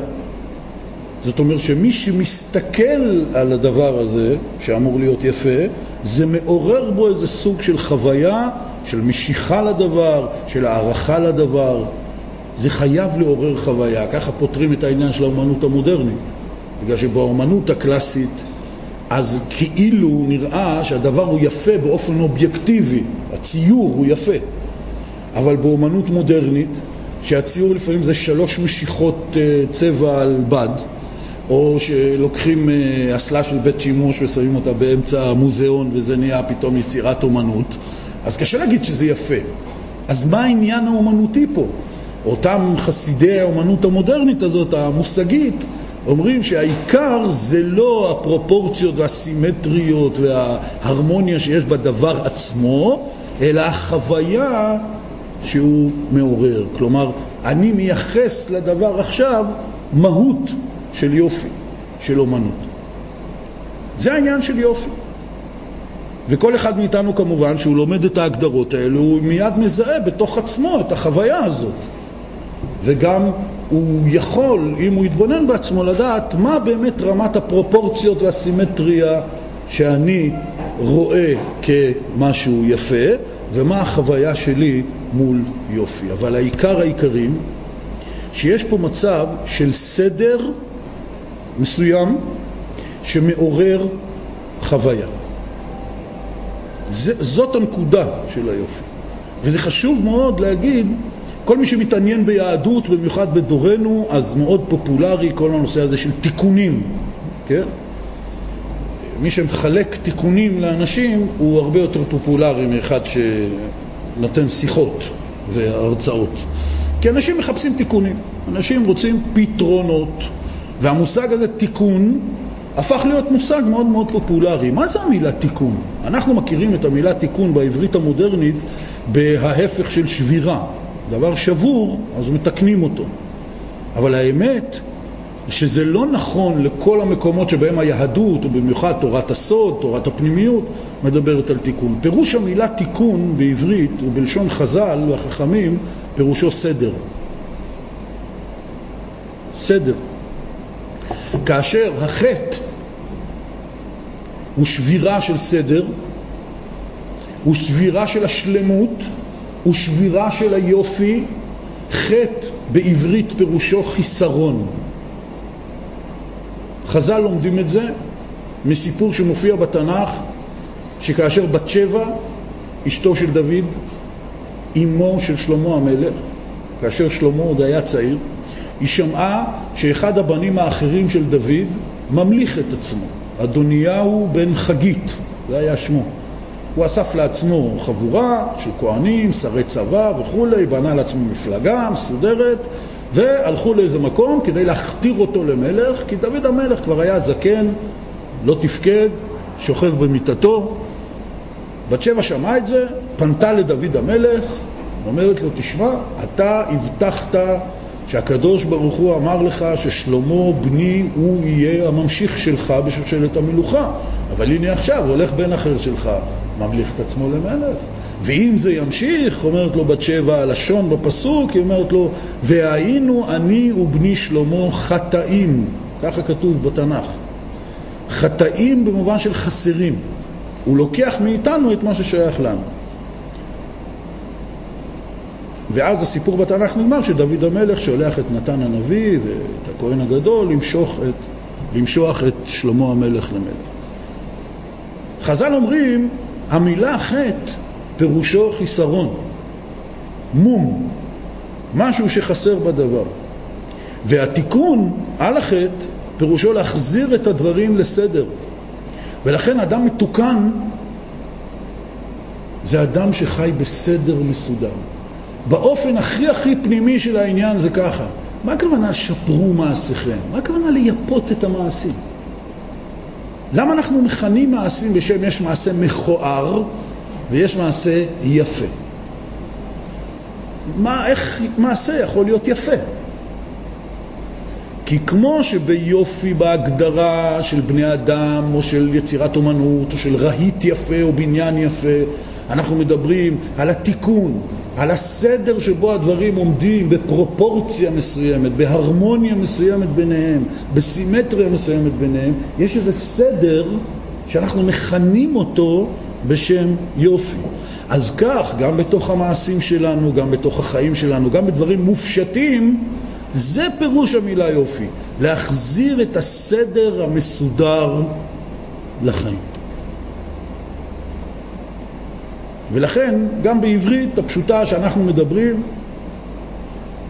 זאת אומרת שמי שמסתכל על הדבר הזה, שאמור להיות יפה, זה מעורר בו איזה סוג של חוויה, של משיכה לדבר, של הערכה לדבר. זה חייב לעורר חוויה, ככה פותרים את העניין של האומנות המודרנית. בגלל שבאומנות הקלאסית, אז כאילו נראה שהדבר הוא יפה באופן אובייקטיבי, הציור הוא יפה. אבל באומנות מודרנית, שהציור לפעמים זה שלוש משיכות אה, צבע על בד, או שלוקחים אה, אסלה של בית שימוש ושמים אותה באמצע המוזיאון וזה נהיה פתאום יצירת אומנות, אז קשה להגיד שזה יפה. אז מה העניין האומנותי פה? אותם חסידי האומנות המודרנית הזאת, המושגית, אומרים שהעיקר זה לא הפרופורציות והסימטריות וההרמוניה שיש בדבר עצמו, אלא החוויה שהוא מעורר. כלומר, אני מייחס לדבר עכשיו מהות של יופי, של אומנות. זה העניין של יופי. וכל אחד מאיתנו כמובן, שהוא לומד את ההגדרות האלו, הוא מיד מזהה בתוך עצמו את החוויה הזאת. וגם הוא יכול, אם הוא יתבונן בעצמו, לדעת מה באמת רמת הפרופורציות והסימטריה שאני רואה כמשהו יפה, ומה החוויה שלי מול יופי. אבל העיקר העיקרים, שיש פה מצב של סדר מסוים שמעורר חוויה. זה, זאת הנקודה של היופי. וזה חשוב מאוד להגיד, כל מי שמתעניין ביהדות, במיוחד בדורנו, אז מאוד פופולרי כל הנושא הזה של תיקונים, כן? מי שמחלק תיקונים לאנשים הוא הרבה יותר פופולרי מאחד שנותן שיחות והרצאות. כי אנשים מחפשים תיקונים, אנשים רוצים פתרונות, והמושג הזה תיקון הפך להיות מושג מאוד מאוד פופולרי. מה זה המילה תיקון? אנחנו מכירים את המילה תיקון בעברית המודרנית בההפך של שבירה. דבר שבור, אז מתקנים אותו. אבל האמת שזה לא נכון לכל המקומות שבהם היהדות, ובמיוחד תורת הסוד, תורת הפנימיות, מדברת על תיקון. פירוש המילה תיקון בעברית ובלשון חז"ל והחכמים, פירושו סדר. סדר. כאשר החטא הוא שבירה של סדר, הוא שבירה של השלמות, הוא שבירה של היופי, חטא בעברית פירושו חיסרון. חז"ל לומדים את זה מסיפור שמופיע בתנ"ך, שכאשר בת שבע, אשתו של דוד, אמו של שלמה המלך, כאשר שלמה עוד היה צעיר, היא שמעה שאחד הבנים האחרים של דוד ממליך את עצמו. אדוניהו בן חגית, זה היה שמו. הוא אסף לעצמו חבורה של כהנים, שרי צבא וכולי, בנה לעצמו מפלגה מסודרת, והלכו לאיזה מקום כדי להכתיר אותו למלך, כי דוד המלך כבר היה זקן, לא תפקד, שוכב במיטתו. בת שבע שמעה את זה, פנתה לדוד המלך, אומרת לו, תשמע, אתה הבטחת שהקדוש ברוך הוא אמר לך ששלמה בני הוא יהיה הממשיך שלך בשושלת המלוכה. אבל הנה עכשיו הולך בן אחר שלך ממליך את עצמו למלך. ואם זה ימשיך, אומרת לו בת שבע הלשון בפסוק, היא אומרת לו והיינו אני ובני שלמה חטאים ככה כתוב בתנ"ך. חטאים במובן של חסרים הוא לוקח מאיתנו את מה ששייך לנו ואז הסיפור בתנ"ך נגמר שדוד המלך שולח את נתן הנביא ואת הכהן הגדול למשוך את, למשוח את שלמה המלך למלך. חז"ל אומרים, המילה חטא פירושו חיסרון, מום, משהו שחסר בדבר. והתיקון על החטא פירושו להחזיר את הדברים לסדר. ולכן אדם מתוקן זה אדם שחי בסדר מסודר. באופן הכי הכי פנימי של העניין זה ככה. מה הכוונה שפרו מעשיכם? מה הכוונה לייפות את המעשים? למה אנחנו מכנים מעשים בשם יש מעשה מכוער ויש מעשה יפה? מה, איך מעשה יכול להיות יפה? כי כמו שביופי בהגדרה של בני אדם או של יצירת אומנות או של רהיט יפה או בניין יפה אנחנו מדברים על התיקון, על הסדר שבו הדברים עומדים בפרופורציה מסוימת, בהרמוניה מסוימת ביניהם, בסימטריה מסוימת ביניהם, יש איזה סדר שאנחנו מכנים אותו בשם יופי. אז כך, גם בתוך המעשים שלנו, גם בתוך החיים שלנו, גם בדברים מופשטים, זה פירוש המילה יופי, להחזיר את הסדר המסודר לחיים. ולכן גם בעברית הפשוטה שאנחנו מדברים,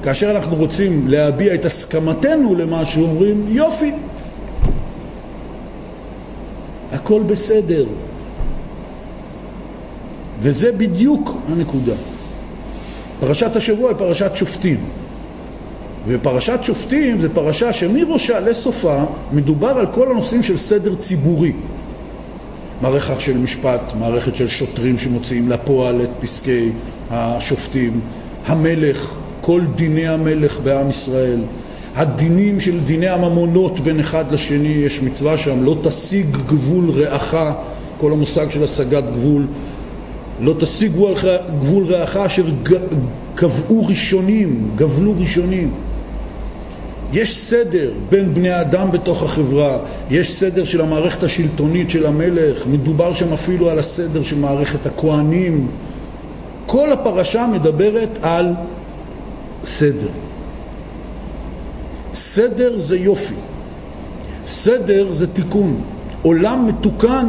כאשר אנחנו רוצים להביע את הסכמתנו למשהו, אומרים יופי, הכל בסדר. וזה בדיוק הנקודה. פרשת השבוע היא פרשת שופטים. ופרשת שופטים זה פרשה שמראשה לסופה מדובר על כל הנושאים של סדר ציבורי. מערכת של משפט, מערכת של שוטרים שמוציאים לפועל את פסקי השופטים, המלך, כל דיני המלך בעם ישראל, הדינים של דיני הממונות בין אחד לשני, יש מצווה שם, לא תשיג גבול רעך, כל המושג של השגת גבול, לא תשיגו גבול רעך אשר קבעו ראשונים, גבלו ראשונים. יש סדר בין בני האדם בתוך החברה, יש סדר של המערכת השלטונית של המלך, מדובר שם אפילו על הסדר של מערכת הכהנים. כל הפרשה מדברת על סדר. סדר זה יופי, סדר זה תיקון. עולם מתוקן,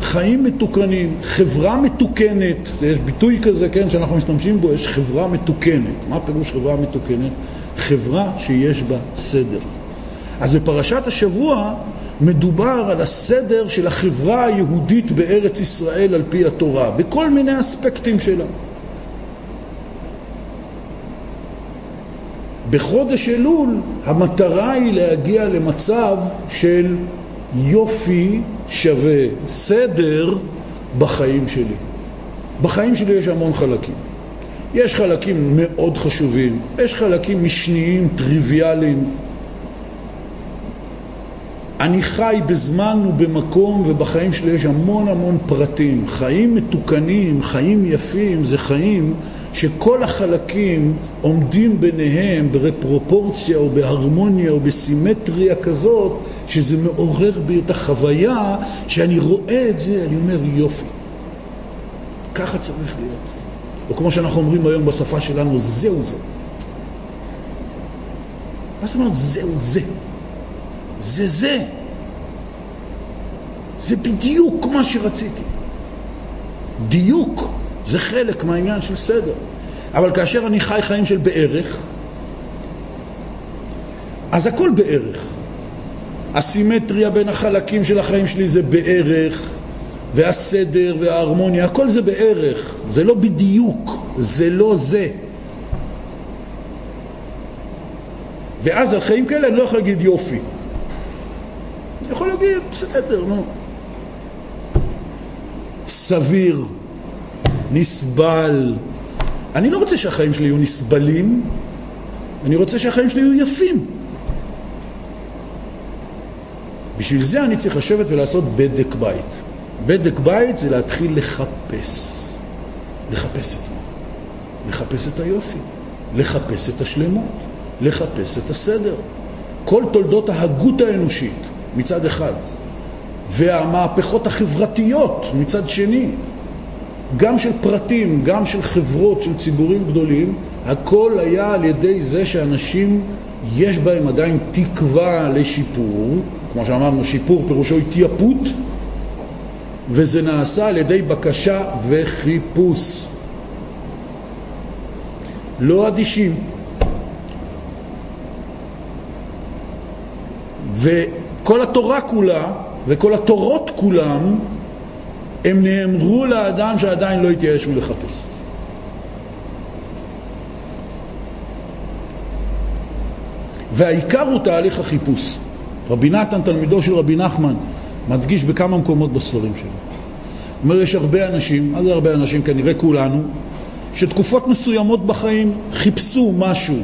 חיים מתוקנים, חברה מתוקנת, יש ביטוי כזה, כן, שאנחנו משתמשים בו, יש חברה מתוקנת. מה פירוש חברה מתוקנת? חברה שיש בה סדר. אז בפרשת השבוע מדובר על הסדר של החברה היהודית בארץ ישראל על פי התורה, בכל מיני אספקטים שלה. בחודש אלול המטרה היא להגיע למצב של יופי שווה סדר בחיים שלי. בחיים שלי יש המון חלקים. יש חלקים מאוד חשובים, יש חלקים משניים, טריוויאליים. אני חי בזמן ובמקום ובחיים שלי יש המון המון פרטים. חיים מתוקנים, חיים יפים, זה חיים שכל החלקים עומדים ביניהם בפרופורציה או בהרמוניה או בסימטריה כזאת, שזה מעורר בי את החוויה, שאני רואה את זה, אני אומר יופי. ככה צריך להיות. או כמו שאנחנו אומרים היום בשפה שלנו, זהו זה. מה זאת אומרת זהו זה? זה זה. זה בדיוק מה שרציתי. דיוק זה חלק מהעניין של סדר. אבל כאשר אני חי חיים של בערך, אז הכל בערך. הסימטריה בין החלקים של החיים שלי זה בערך, והסדר וההרמוניה, הכל זה בערך, זה לא בדיוק, זה לא זה. ואז על חיים כאלה אני לא יכול להגיד יופי. אני יכול להגיד, בסדר, נו. סביר, נסבל. אני לא רוצה שהחיים שלי יהיו נסבלים, אני רוצה שהחיים שלי יהיו יפים. בשביל זה אני צריך לשבת ולעשות בדק בית. בדק בית זה להתחיל לחפש. לחפש את מה? לחפש את היופי, לחפש את השלמות, לחפש את הסדר. כל תולדות ההגות האנושית מצד אחד, והמהפכות החברתיות מצד שני, גם של פרטים, גם של חברות, של ציבורים גדולים, הכל היה על ידי זה שאנשים, יש בהם עדיין תקווה לשיפור, כמו שאמרנו, שיפור פירושו התייפות, וזה נעשה על ידי בקשה וחיפוש. לא אדישים. וכל התורה כולה וכל התורות כולם הם נאמרו לאדם שעדיין לא התייאש מלחפש. והעיקר הוא תהליך החיפוש. רבי נתן, תלמידו של רבי נחמן, מדגיש בכמה מקומות בספרים שלו. הוא אומר, יש הרבה אנשים, מה זה הרבה אנשים? כנראה כולנו, שתקופות מסוימות בחיים חיפשו משהו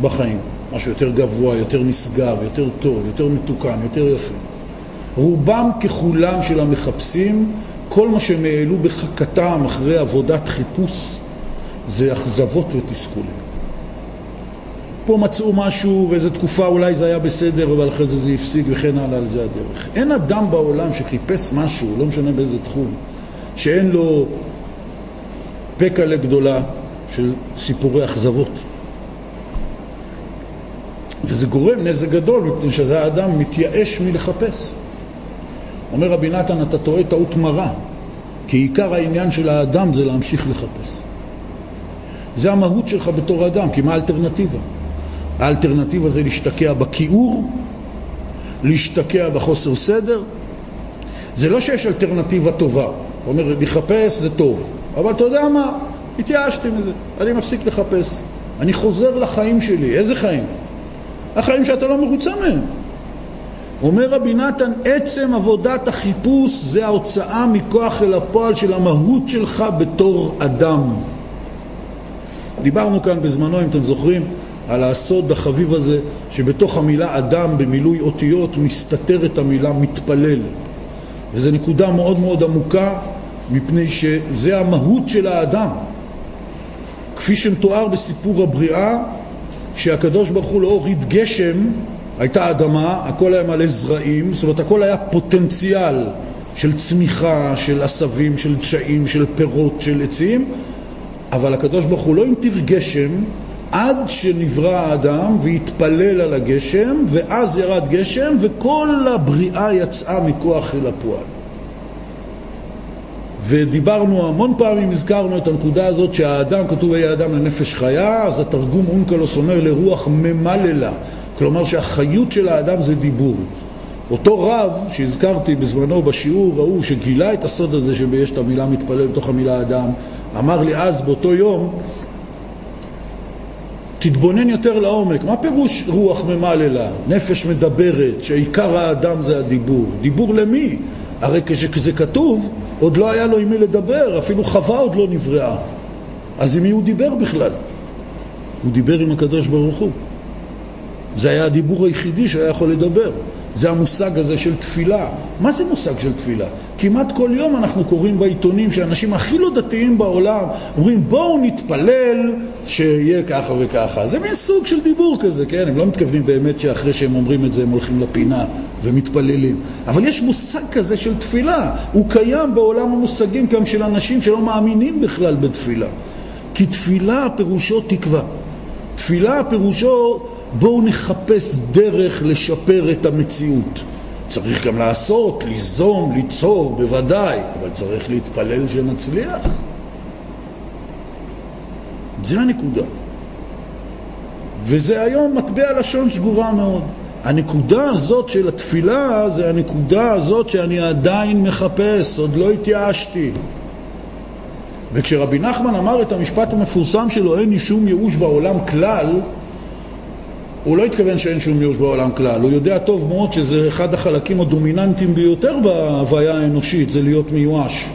בחיים, משהו יותר גבוה, יותר נשגב, יותר טוב, יותר מתוקן, יותר יפה. רובם ככולם של המחפשים, כל מה שהם העלו בחכתם אחרי עבודת חיפוש זה אכזבות ותסכולים. פה מצאו משהו ואיזו תקופה אולי זה היה בסדר אבל אחרי זה זה הפסיק וכן הלאה על זה הדרך. אין אדם בעולם שחיפש משהו, לא משנה באיזה תחום, שאין לו פקלה גדולה של סיפורי אכזבות. וזה גורם נזק גדול מפני שזה האדם מתייאש מלחפש. אומר רבי נתן, אתה טועה טעות מרה, כי עיקר העניין של האדם זה להמשיך לחפש. זה המהות שלך בתור אדם, כי מה האלטרנטיבה? האלטרנטיבה זה להשתקע בכיעור, להשתקע בחוסר סדר. זה לא שיש אלטרנטיבה טובה. הוא אומר, לחפש זה טוב, אבל אתה יודע מה? התייאשתי מזה, אני מפסיק לחפש. אני חוזר לחיים שלי. איזה חיים? החיים שאתה לא מרוצה מהם. אומר רבי נתן, עצם עבודת החיפוש זה ההוצאה מכוח אל הפועל של המהות שלך בתור אדם. דיברנו כאן בזמנו, אם אתם זוכרים, על הסוד החביב הזה שבתוך המילה אדם במילוי אותיות מסתתרת המילה מתפלל וזו נקודה מאוד מאוד עמוקה מפני שזה המהות של האדם. כפי שמתואר בסיפור הבריאה שהקדוש ברוך הוא לא הוריד גשם הייתה אדמה, הכל היה מלא זרעים זאת אומרת הכל היה פוטנציאל של צמיחה, של עשבים, של דשאים, של פירות, של עצים אבל הקדוש ברוך הוא לא המטיר גשם עד שנברא האדם והתפלל על הגשם, ואז ירד גשם, וכל הבריאה יצאה מכוח אל הפועל. ודיברנו המון פעמים, הזכרנו את הנקודה הזאת שהאדם, כתוב היה אדם לנפש חיה, אז התרגום אונקלוס אומר לרוח ממללה, כלומר שהחיות של האדם זה דיבור. אותו רב שהזכרתי בזמנו בשיעור ההוא שגילה את הסוד הזה שיש את המילה מתפלל בתוך המילה אדם, אמר לי אז באותו יום תתבונן יותר לעומק. מה פירוש רוח ממללה? נפש מדברת, שעיקר האדם זה הדיבור. דיבור למי? הרי כשזה כתוב, עוד לא היה לו עם מי לדבר, אפילו חווה עוד לא נבראה. אז עם מי הוא דיבר בכלל? הוא דיבר עם הקדוש ברוך הוא. זה היה הדיבור היחידי שהיה יכול לדבר. זה המושג הזה של תפילה. מה זה מושג של תפילה? כמעט כל יום אנחנו קוראים בעיתונים שאנשים הכי לא דתיים בעולם אומרים בואו נתפלל שיהיה ככה וככה. זה מין סוג של דיבור כזה, כן? הם לא מתכוונים באמת שאחרי שהם אומרים את זה הם הולכים לפינה ומתפללים. אבל יש מושג כזה של תפילה. הוא קיים בעולם המושגים גם של אנשים שלא מאמינים בכלל בתפילה. כי תפילה פירושו תקווה. תפילה פירושו בואו נחפש דרך לשפר את המציאות. צריך גם לעשות, ליזום, ליצור, בוודאי, אבל צריך להתפלל שנצליח. זה הנקודה. וזה היום מטבע לשון שגורה מאוד. הנקודה הזאת של התפילה זה הנקודה הזאת שאני עדיין מחפש, עוד לא התייאשתי. וכשרבי נחמן אמר את המשפט המפורסם שלו, אין לי שום ייאוש בעולם כלל, הוא לא התכוון שאין שום ייאוש בעולם כלל, הוא יודע טוב מאוד שזה אחד החלקים הדומיננטיים ביותר בהוויה האנושית, זה להיות מיואש.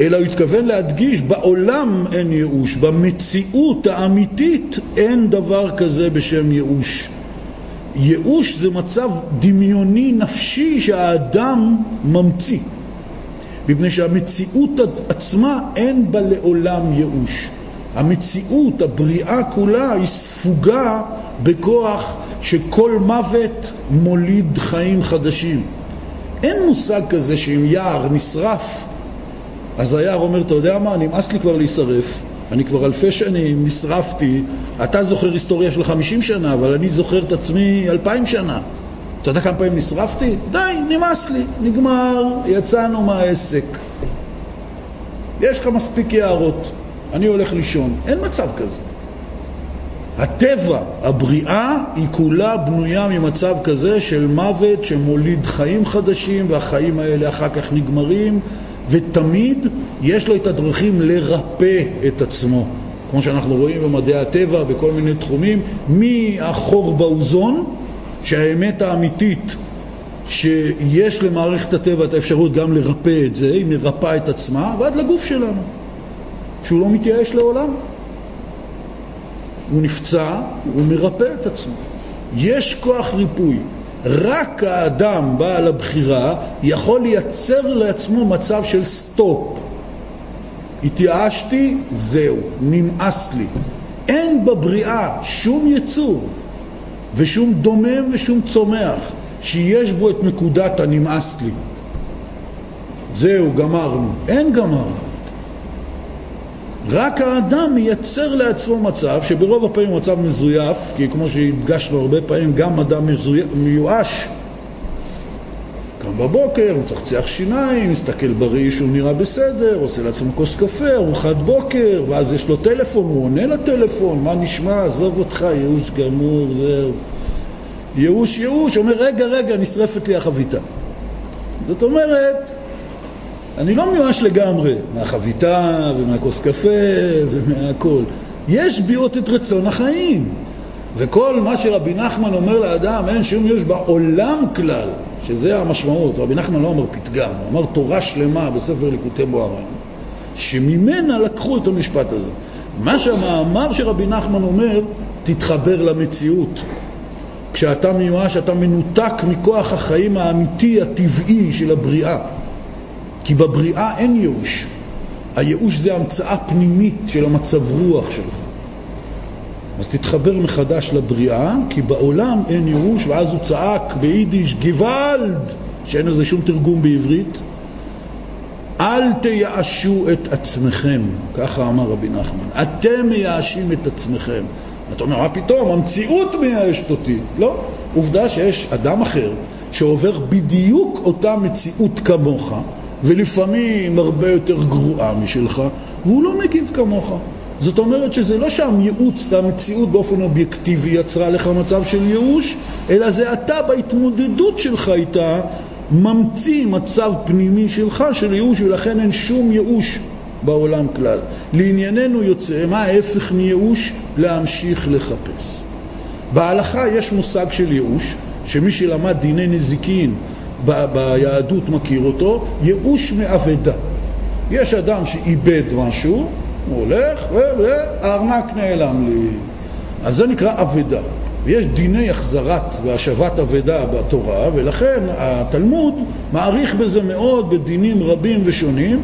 אלא הוא התכוון להדגיש, בעולם אין ייאוש, במציאות האמיתית אין דבר כזה בשם ייאוש. ייאוש זה מצב דמיוני נפשי שהאדם ממציא, מפני שהמציאות עצמה אין בה לעולם ייאוש. המציאות, הבריאה כולה, היא ספוגה בכוח שכל מוות מוליד חיים חדשים. אין מושג כזה שאם יער נשרף, אז היער אומר, אתה יודע מה, נמאס לי כבר להישרף, אני כבר אלפי שנים נשרפתי, אתה זוכר היסטוריה של חמישים שנה, אבל אני זוכר את עצמי אלפיים שנה. אתה יודע כמה פעמים נשרפתי? די, נמאס לי, נגמר, יצאנו מהעסק. יש לך מספיק יערות, אני הולך לישון. אין מצב כזה. הטבע, הבריאה, היא כולה בנויה ממצב כזה של מוות שמוליד חיים חדשים והחיים האלה אחר כך נגמרים ותמיד יש לו את הדרכים לרפא את עצמו. כמו שאנחנו רואים במדעי הטבע בכל מיני תחומים מהחור באוזון שהאמת האמיתית שיש למערכת הטבע את האפשרות גם לרפא את זה, היא מרפאה את עצמה ועד לגוף שלנו שהוא לא מתייאש לעולם הוא נפצע, הוא מרפא את עצמו. יש כוח ריפוי. רק האדם, בעל הבחירה, יכול לייצר לעצמו מצב של stop. התייאשתי, זהו, נמאס לי. אין בבריאה שום יצור ושום דומם ושום צומח שיש בו את נקודת הנמאס לי. זהו, גמרנו. אין גמרנו. רק האדם מייצר לעצמו מצב שברוב הפעמים הוא מצב מזויף, כי כמו שהדגשנו הרבה פעמים, גם אדם מיואש קם בבוקר, מצחצח שיניים, מסתכל בראי שהוא נראה בסדר, עושה לעצמו כוס קפה, ארוחת בוקר, ואז יש לו טלפון, הוא עונה לטלפון, מה נשמע, עזוב אותך, ייאוש גמור, זהו. ייאוש, ייאוש, אומר, רגע, רגע, נשרפת לי החביתה. זאת אומרת, אני לא מיואש לגמרי מהחביתה ומהכוס קפה ומהכל. יש ביעות את רצון החיים. וכל מה שרבי נחמן אומר לאדם, אין שום יוש בעולם כלל, שזה המשמעות. רבי נחמן לא אמר פתגם, הוא אמר תורה שלמה בספר ליקוטי בוהר"ן, שממנה לקחו את המשפט הזה. מה שהמאמר שרבי נחמן אומר, תתחבר למציאות. כשאתה מיואש, אתה מנותק מכוח החיים האמיתי, הטבעי של הבריאה. כי בבריאה אין ייאוש. הייאוש זה המצאה פנימית של המצב רוח שלך. אז תתחבר מחדש לבריאה, כי בעולם אין ייאוש, ואז הוא צעק ביידיש גוואלד, שאין לזה שום תרגום בעברית. אל תייאשו את עצמכם, ככה אמר רבי נחמן. אתם מייאשים את עצמכם. אתה אומר, מה פתאום? המציאות מייאשת אותי. לא. עובדה שיש אדם אחר שעובר בדיוק אותה מציאות כמוך, ולפעמים הרבה יותר גרועה משלך, והוא לא מגיב כמוך. זאת אומרת שזה לא שהייעוץ, המציאות באופן אובייקטיבי יצרה לך מצב של ייאוש, אלא זה אתה בהתמודדות שלך איתה ממציא מצב פנימי שלך של ייאוש, ולכן אין שום ייאוש בעולם כלל. לענייננו יוצא, מה ההפך מייאוש? להמשיך לחפש. בהלכה יש מושג של ייאוש, שמי שלמד דיני נזיקין ב- ביהדות מכיר אותו, ייאוש מאבדה. יש אדם שאיבד משהו, הוא הולך, והארנק נעלם לי. אז זה נקרא אבדה. ויש דיני החזרת והשבת אבדה בתורה, ולכן התלמוד מעריך בזה מאוד בדינים רבים ושונים.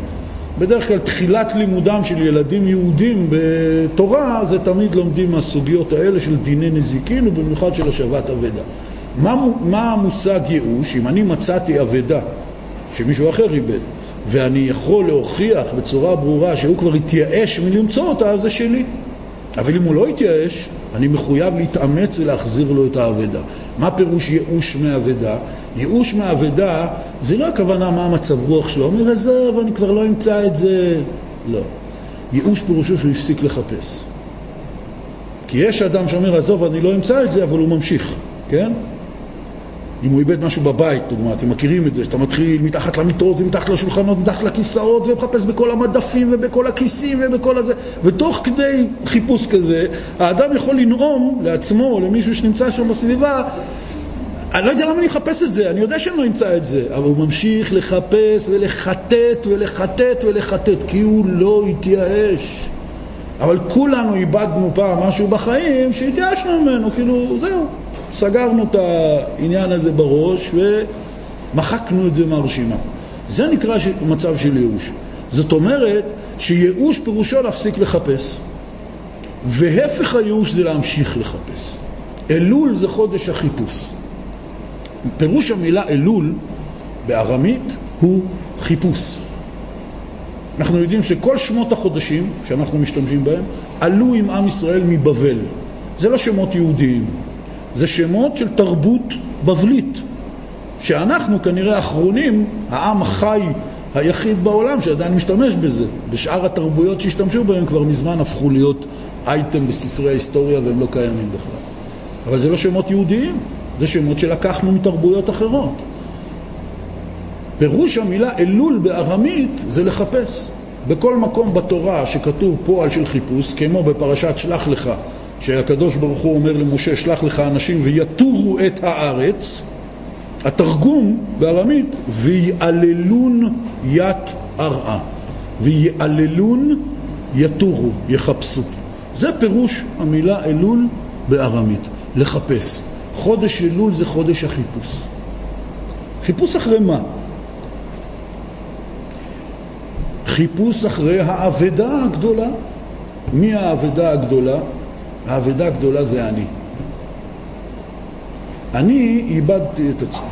בדרך כלל תחילת לימודם של ילדים יהודים בתורה זה תמיד לומדים מהסוגיות האלה של דיני נזיקין ובמיוחד של השבת אבדה. מה, מה המושג ייאוש? אם אני מצאתי אבדה שמישהו אחר איבד ואני יכול להוכיח בצורה ברורה שהוא כבר התייאש מלמצוא אותה, אז זה שלי. אבל אם הוא לא התייאש, אני מחויב להתאמץ ולהחזיר לו את האבדה. מה פירוש ייאוש מאבדה? ייאוש מאבדה זה לא הכוונה מה המצב רוח שלו, אומר עזוב, אני כבר לא אמצא את זה. לא. ייאוש פירושו שהוא הפסיק לחפש. כי יש אדם שאומר עזוב, אני לא אמצא את זה, אבל הוא ממשיך, כן? אם הוא איבד משהו בבית, דוגמא, אתם מכירים את זה, שאתה מתחיל מתחת למיטות ומתחת לשולחנות, מתחת לכיסאות, ומחפש בכל המדפים ובכל הכיסים ובכל הזה, ותוך כדי חיפוש כזה, האדם יכול לנאום לעצמו למישהו שנמצא שם בסביבה, אני לא יודע למה אני מחפש את זה, אני יודע שאני לא אמצא את זה, אבל הוא ממשיך לחפש ולחטט ולחטט ולחטט, כי הוא לא התייאש. אבל כולנו איבדנו פעם משהו בחיים שהתייאשנו ממנו, כאילו, זהו. סגרנו את העניין הזה בראש ומחקנו את זה מהרשימה. זה נקרא מצב של ייאוש. זאת אומרת שייאוש פירושו להפסיק לחפש. והפך הייאוש זה להמשיך לחפש. אלול זה חודש החיפוש. פירוש המילה אלול בארמית הוא חיפוש. אנחנו יודעים שכל שמות החודשים שאנחנו משתמשים בהם עלו עם עם ישראל מבבל. זה לא שמות יהודיים, זה שמות של תרבות בבלית, שאנחנו כנראה האחרונים, העם החי היחיד בעולם שעדיין משתמש בזה. בשאר התרבויות שהשתמשו בהם כבר מזמן הפכו להיות אייטם בספרי ההיסטוריה והם לא קיימים בכלל. אבל זה לא שמות יהודיים, זה שמות שלקחנו מתרבויות אחרות. פירוש המילה אלול בארמית זה לחפש. בכל מקום בתורה שכתוב פועל של חיפוש, כמו בפרשת שלח לך, שהקדוש ברוך הוא אומר למשה, שלח לך אנשים ויתורו את הארץ, התרגום בארמית, ויעללון ית ארעה. ויעללון יתורו, יחפשו. זה פירוש המילה אלול בארמית, לחפש. חודש אלול זה חודש החיפוש. חיפוש אחרי מה? חיפוש אחרי האבדה הגדולה. מי האבדה הגדולה? האבדה הגדולה זה אני. אני איבדתי את עצמי.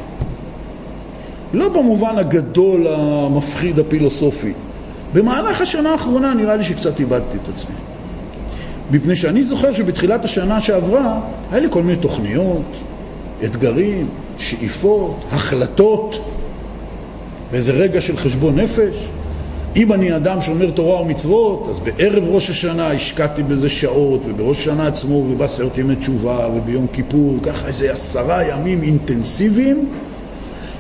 לא במובן הגדול, המפחיד, הפילוסופי. במהלך השנה האחרונה נראה לי שקצת איבדתי את עצמי. מפני שאני זוכר שבתחילת השנה שעברה היה לי כל מיני תוכניות, אתגרים, שאיפות, החלטות, באיזה רגע של חשבון נפש. אם אני אדם שומר תורה ומצוות, אז בערב ראש השנה השקעתי בזה שעות, ובראש השנה עצמו, ובעשרת ימי תשובה, וביום כיפור, ככה איזה עשרה ימים אינטנסיביים,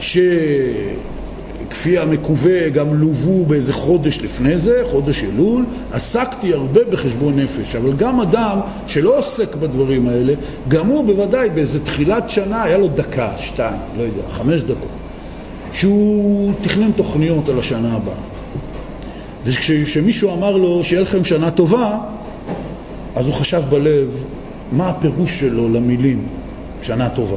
שכפי המקווה גם לוו באיזה חודש לפני זה, חודש אלול, עסקתי הרבה בחשבון נפש, אבל גם אדם שלא עוסק בדברים האלה, גם הוא בוודאי באיזה תחילת שנה, היה לו דקה, שתיים, לא יודע, חמש דקות, שהוא תכנן תוכניות על השנה הבאה. וכשמישהו אמר לו שיהיה לכם שנה טובה, אז הוא חשב בלב מה הפירוש שלו למילים שנה טובה.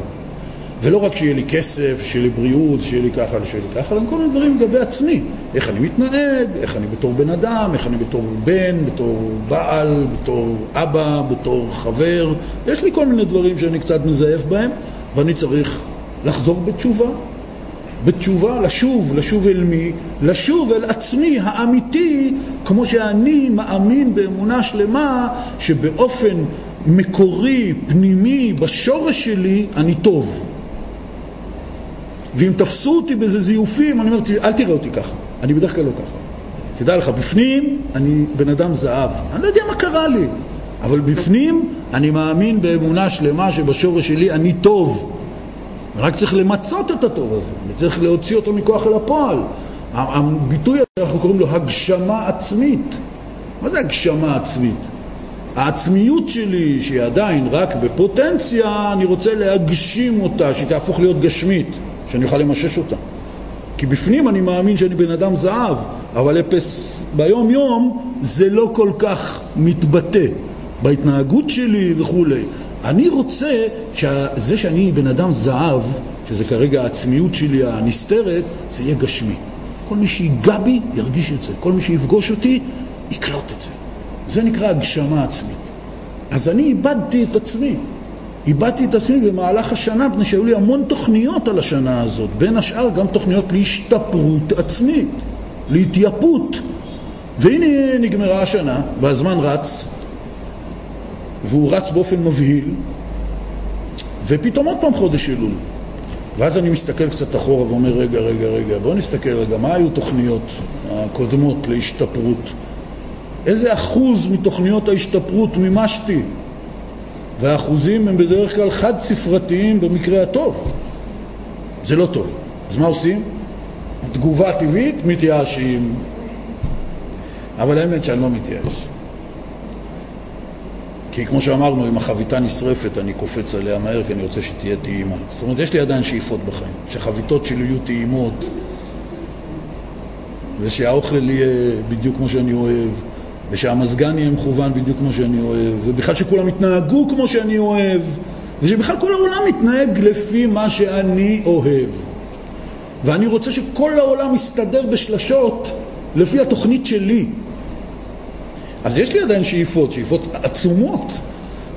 ולא רק שיהיה לי כסף, שיהיה לי בריאות, שיהיה לי ככה, שיהיה לי ככה, אלא כל מיני דברים לגבי עצמי. איך אני מתנהג, איך אני בתור בן אדם, איך אני בתור בן, בתור בעל, בתור אבא, בתור חבר. יש לי כל מיני דברים שאני קצת מזייף בהם, ואני צריך לחזור בתשובה בתשובה, לשוב, לשוב אל מי? לשוב אל עצמי האמיתי, כמו שאני מאמין באמונה שלמה שבאופן מקורי, פנימי, בשורש שלי, אני טוב. ואם תפסו אותי באיזה זיופים, אני אומר, אל תראה אותי ככה, אני בדרך כלל לא ככה. תדע לך, בפנים אני בן אדם זהב, אני לא יודע מה קרה לי, אבל בפנים אני מאמין באמונה שלמה שבשורש שלי אני טוב. רק צריך למצות את הטוב הזה, וצריך להוציא אותו מכוח אל הפועל. הביטוי הזה, אנחנו קוראים לו הגשמה עצמית. מה זה הגשמה עצמית? העצמיות שלי, שהיא עדיין רק בפוטנציה, אני רוצה להגשים אותה, שהיא תהפוך להיות גשמית, שאני אוכל למשש אותה. כי בפנים אני מאמין שאני בן אדם זהב, אבל אפס ביום יום זה לא כל כך מתבטא. בהתנהגות שלי וכולי. אני רוצה שזה שאני בן אדם זהב, שזה כרגע העצמיות שלי הנסתרת, זה יהיה גשמי. כל מי שיגע בי ירגיש את זה, כל מי שיפגוש אותי יקלוט את זה. זה נקרא הגשמה עצמית. אז אני איבדתי את עצמי. איבדתי את עצמי במהלך השנה, מפני שהיו לי המון תוכניות על השנה הזאת, בין השאר גם תוכניות להשתפרות עצמית, להתייפות. והנה נגמרה השנה, והזמן רץ, והוא רץ באופן מבהיל, ופתאום עוד פעם חודש אלול. ואז אני מסתכל קצת אחורה ואומר, רגע, רגע, רגע, בואו נסתכל רגע, מה היו תוכניות הקודמות להשתפרות? איזה אחוז מתוכניות ההשתפרות מימשתי? והאחוזים הם בדרך כלל חד ספרתיים במקרה הטוב. זה לא טוב. אז מה עושים? תגובה טבעית, מתייאשים. אבל האמת שאני לא מתייאש. כי כמו שאמרנו, אם החביתה נשרפת, אני קופץ עליה מהר, כי אני רוצה שתהיה טעימה. זאת אומרת, יש לי עדיין שאיפות בחיים, שהחביתות שלי יהיו טעימות, ושהאוכל יהיה בדיוק כמו שאני אוהב, ושהמזגן יהיה מכוון בדיוק כמו שאני אוהב, ובכלל שכולם יתנהגו כמו שאני אוהב, ושבכלל כל העולם יתנהג לפי מה שאני אוהב. ואני רוצה שכל העולם יסתדר בשלשות לפי התוכנית שלי. אז יש לי עדיין שאיפות, שאיפות עצומות,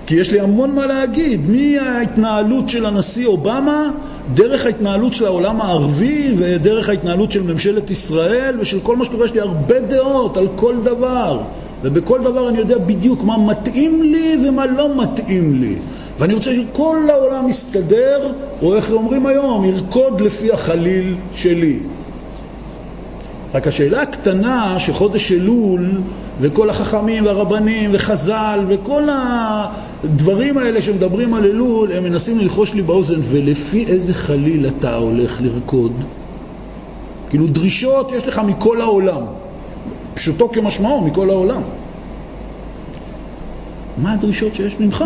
כי יש לי המון מה להגיד, מההתנהלות של הנשיא אובמה, דרך ההתנהלות של העולם הערבי ודרך ההתנהלות של ממשלת ישראל ושל כל מה שקורה, יש לי הרבה דעות על כל דבר. ובכל דבר אני יודע בדיוק מה מתאים לי ומה לא מתאים לי. ואני רוצה שכל העולם יסתדר, או איך אומרים היום, ירקוד לפי החליל שלי. רק השאלה הקטנה שחודש אלול וכל החכמים והרבנים וחז"ל וכל הדברים האלה שמדברים על אלול הם מנסים ללחוש לי באוזן ולפי איזה חליל אתה הולך לרקוד? כאילו דרישות יש לך מכל העולם פשוטו כמשמעו מכל העולם. מה הדרישות שיש ממך?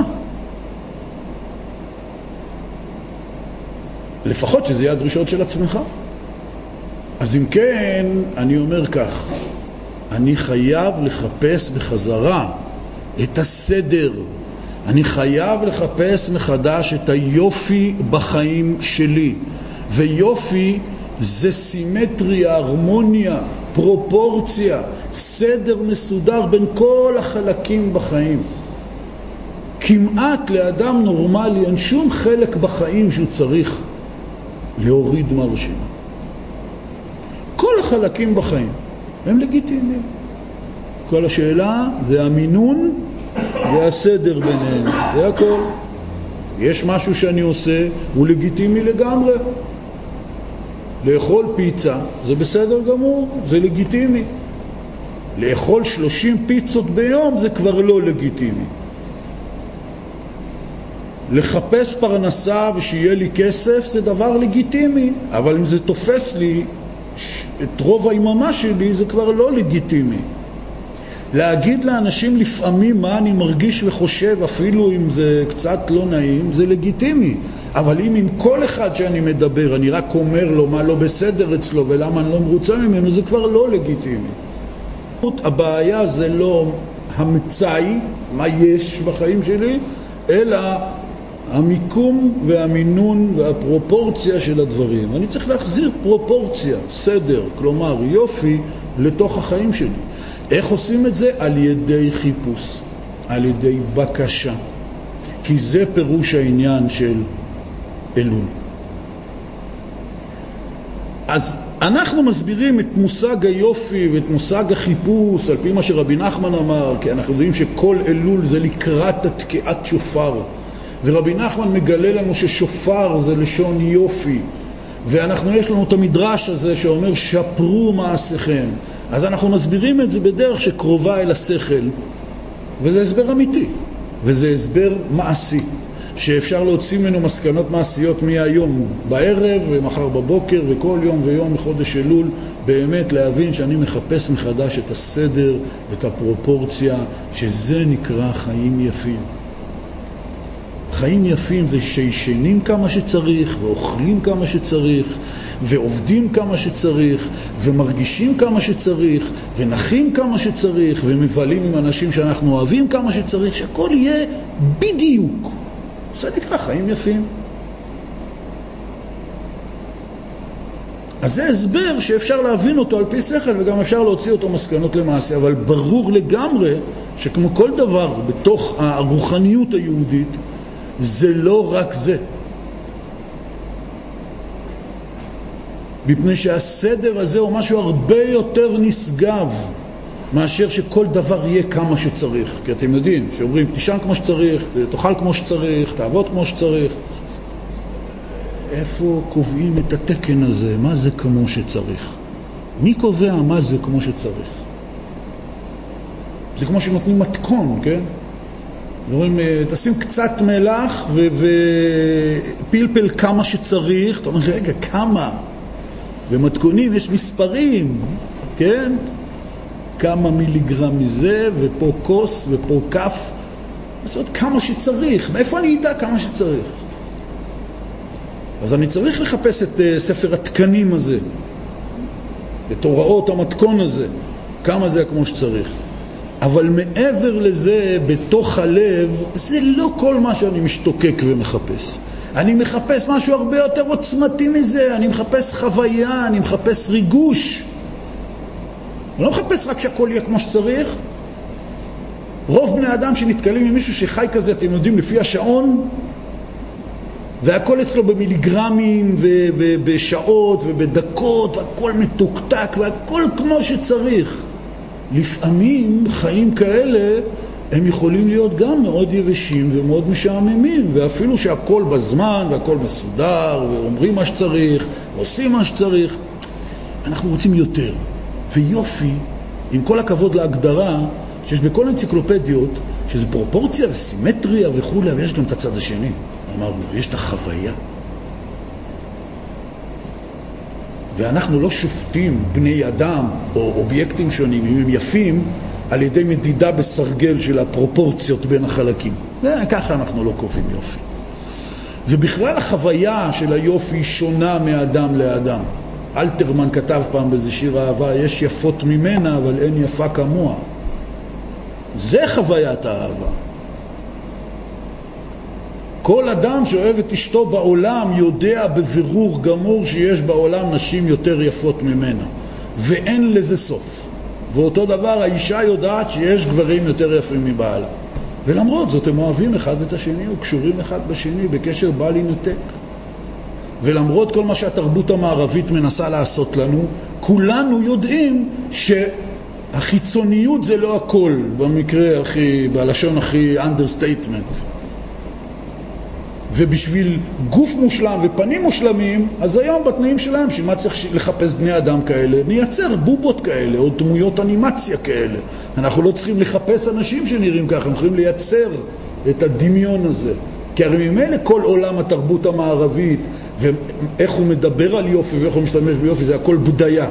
לפחות שזה יהיה הדרישות של עצמך. אז אם כן, אני אומר כך, אני חייב לחפש בחזרה את הסדר. אני חייב לחפש מחדש את היופי בחיים שלי. ויופי זה סימטריה, הרמוניה, פרופורציה, סדר מסודר בין כל החלקים בחיים. כמעט לאדם נורמלי אין שום חלק בחיים שהוא צריך להוריד מהרשימה. כל החלקים בחיים הם לגיטימיים. כל השאלה זה המינון והסדר ביניהם, זה הכל. יש משהו שאני עושה, הוא לגיטימי לגמרי. לאכול פיצה זה בסדר גמור, זה לגיטימי. לאכול שלושים פיצות ביום זה כבר לא לגיטימי. לחפש פרנסה ושיהיה לי כסף זה דבר לגיטימי, אבל אם זה תופס לי את רוב היממה שלי זה כבר לא לגיטימי. להגיד לאנשים לפעמים מה אני מרגיש וחושב, אפילו אם זה קצת לא נעים, זה לגיטימי. אבל אם עם כל אחד שאני מדבר אני רק אומר לו מה לא בסדר אצלו ולמה אני לא מרוצה ממנו, זה כבר לא לגיטימי. הבעיה זה לא המצאי, מה יש בחיים שלי, אלא המיקום והמינון והפרופורציה של הדברים. אני צריך להחזיר פרופורציה, סדר, כלומר יופי, לתוך החיים שלי. איך עושים את זה? על ידי חיפוש, על ידי בקשה. כי זה פירוש העניין של אלול. אז אנחנו מסבירים את מושג היופי ואת מושג החיפוש על פי מה שרבי נחמן אמר, כי אנחנו יודעים שכל אלול זה לקראת התקיעת שופר. ורבי נחמן מגלה לנו ששופר זה לשון יופי ואנחנו, יש לנו את המדרש הזה שאומר שפרו מעשיכם אז אנחנו מסבירים את זה בדרך שקרובה אל השכל וזה הסבר אמיתי וזה הסבר מעשי שאפשר להוציא ממנו מסקנות מעשיות מהיום בערב ומחר בבוקר וכל יום ויום מחודש אלול באמת להבין שאני מחפש מחדש את הסדר, את הפרופורציה, שזה נקרא חיים יפים. חיים יפים זה שישנים כמה שצריך, ואוכלים כמה שצריך, ועובדים כמה שצריך, ומרגישים כמה שצריך, ונחים כמה שצריך, ומבלים עם אנשים שאנחנו אוהבים כמה שצריך, שהכל יהיה בדיוק. זה נקרא חיים יפים. אז זה הסבר שאפשר להבין אותו על פי שכל וגם אפשר להוציא אותו מסקנות למעשה, אבל ברור לגמרי שכמו כל דבר בתוך הרוחניות היהודית, זה לא רק זה. מפני שהסדר הזה הוא משהו הרבה יותר נשגב מאשר שכל דבר יהיה כמה שצריך. כי אתם יודעים, שאומרים תישן כמו שצריך, תאכל כמו שצריך, תעבוד כמו שצריך. איפה קובעים את התקן הזה? מה זה כמו שצריך? מי קובע מה זה כמו שצריך? זה כמו שנותנים מתכון, כן? אומרים, אה, תשים קצת מלח ופלפל כמה שצריך. אתה אומר, רגע, כמה? במתכונים יש מספרים, כן? כמה מיליגרם מזה, ופה כוס, ופה כף. זאת אומרת, כמה שצריך. מאיפה אני אדע כמה שצריך? אז אני צריך לחפש את uh, ספר התקנים הזה, את הוראות המתכון הזה, כמה זה כמו שצריך. אבל מעבר לזה, בתוך הלב, זה לא כל מה שאני משתוקק ומחפש. אני מחפש משהו הרבה יותר עוצמתי מזה, אני מחפש חוויה, אני מחפש ריגוש. אני לא מחפש רק שהכל יהיה כמו שצריך. רוב בני אדם שנתקלים עם מישהו שחי כזה, אתם יודעים, לפי השעון, והכל אצלו במיליגרמים ובשעות ובדקות, והכל מתוקתק והכל כמו שצריך. לפעמים חיים כאלה הם יכולים להיות גם מאוד יבשים ומאוד משעממים, ואפילו שהכל בזמן והכל מסודר, ואומרים מה שצריך, ועושים מה שצריך, אנחנו רוצים יותר. ויופי, עם כל הכבוד להגדרה שיש בכל האנציקלופדיות, שזה פרופורציה וסימטריה וכולי, אבל יש גם את הצד השני. אמרנו, יש את החוויה. ואנחנו לא שופטים בני אדם או אובייקטים שונים, אם הם יפים, על ידי מדידה בסרגל של הפרופורציות בין החלקים. זה, ככה אנחנו לא קובעים יופי. ובכלל החוויה של היופי שונה מאדם לאדם. אלתרמן כתב פעם באיזה שיר אהבה, יש יפות ממנה, אבל אין יפה כמוה. זה חוויית האהבה. כל אדם שאוהב את אשתו בעולם יודע בבירור גמור שיש בעולם נשים יותר יפות ממנה ואין לזה סוף. ואותו דבר האישה יודעת שיש גברים יותר יפים מבעלה. ולמרות זאת הם אוהבים אחד את השני וקשורים אחד בשני בקשר בל יינתק ולמרות כל מה שהתרבות המערבית מנסה לעשות לנו כולנו יודעים שהחיצוניות זה לא הכל במקרה הכי, בלשון הכי understatement ובשביל גוף מושלם ופנים מושלמים, אז היום בתנאים שלהם, בשביל מה צריך לחפש בני אדם כאלה? נייצר בובות כאלה, או דמויות אנימציה כאלה. אנחנו לא צריכים לחפש אנשים שנראים ככה, אנחנו יכולים לייצר את הדמיון הזה. כי הרי ממילא כל עולם התרבות המערבית, ואיך הוא מדבר על יופי ואיך הוא משתמש ביופי, זה הכל בדיה.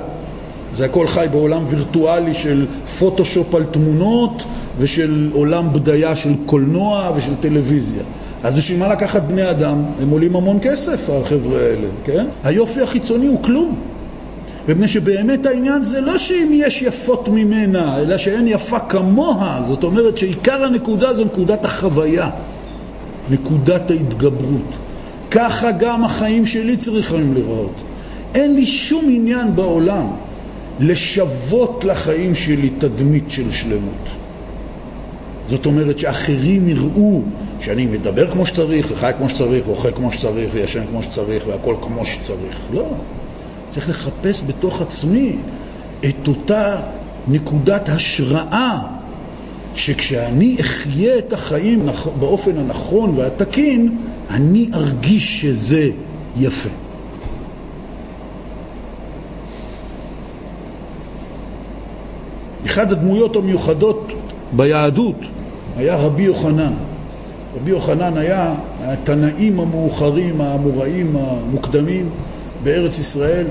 זה הכל חי בעולם וירטואלי של פוטושופ על תמונות ושל עולם בדיה של קולנוע ושל טלוויזיה. אז בשביל מה לקחת בני אדם? הם עולים המון כסף, החבר'ה האלה, כן? היופי החיצוני הוא כלום. מפני שבאמת העניין זה לא שאם יש יפות ממנה, אלא שאין יפה כמוה. זאת אומרת שעיקר הנקודה זה נקודת החוויה, נקודת ההתגברות. ככה גם החיים שלי צריכים לראות. אין לי שום עניין בעולם לשוות לחיים שלי תדמית של שלמות. זאת אומרת שאחרים יראו שאני מדבר כמו שצריך, וחי כמו שצריך, ואוכל כמו שצריך, וישן כמו שצריך, והכל כמו שצריך. לא. צריך לחפש בתוך עצמי את אותה נקודת השראה שכשאני אחיה את החיים באופן הנכון והתקין, אני ארגיש שזה יפה. אחת הדמויות המיוחדות ביהדות היה רבי יוחנן. רבי יוחנן היה התנאים המאוחרים, האמוראים, המוקדמים בארץ ישראל,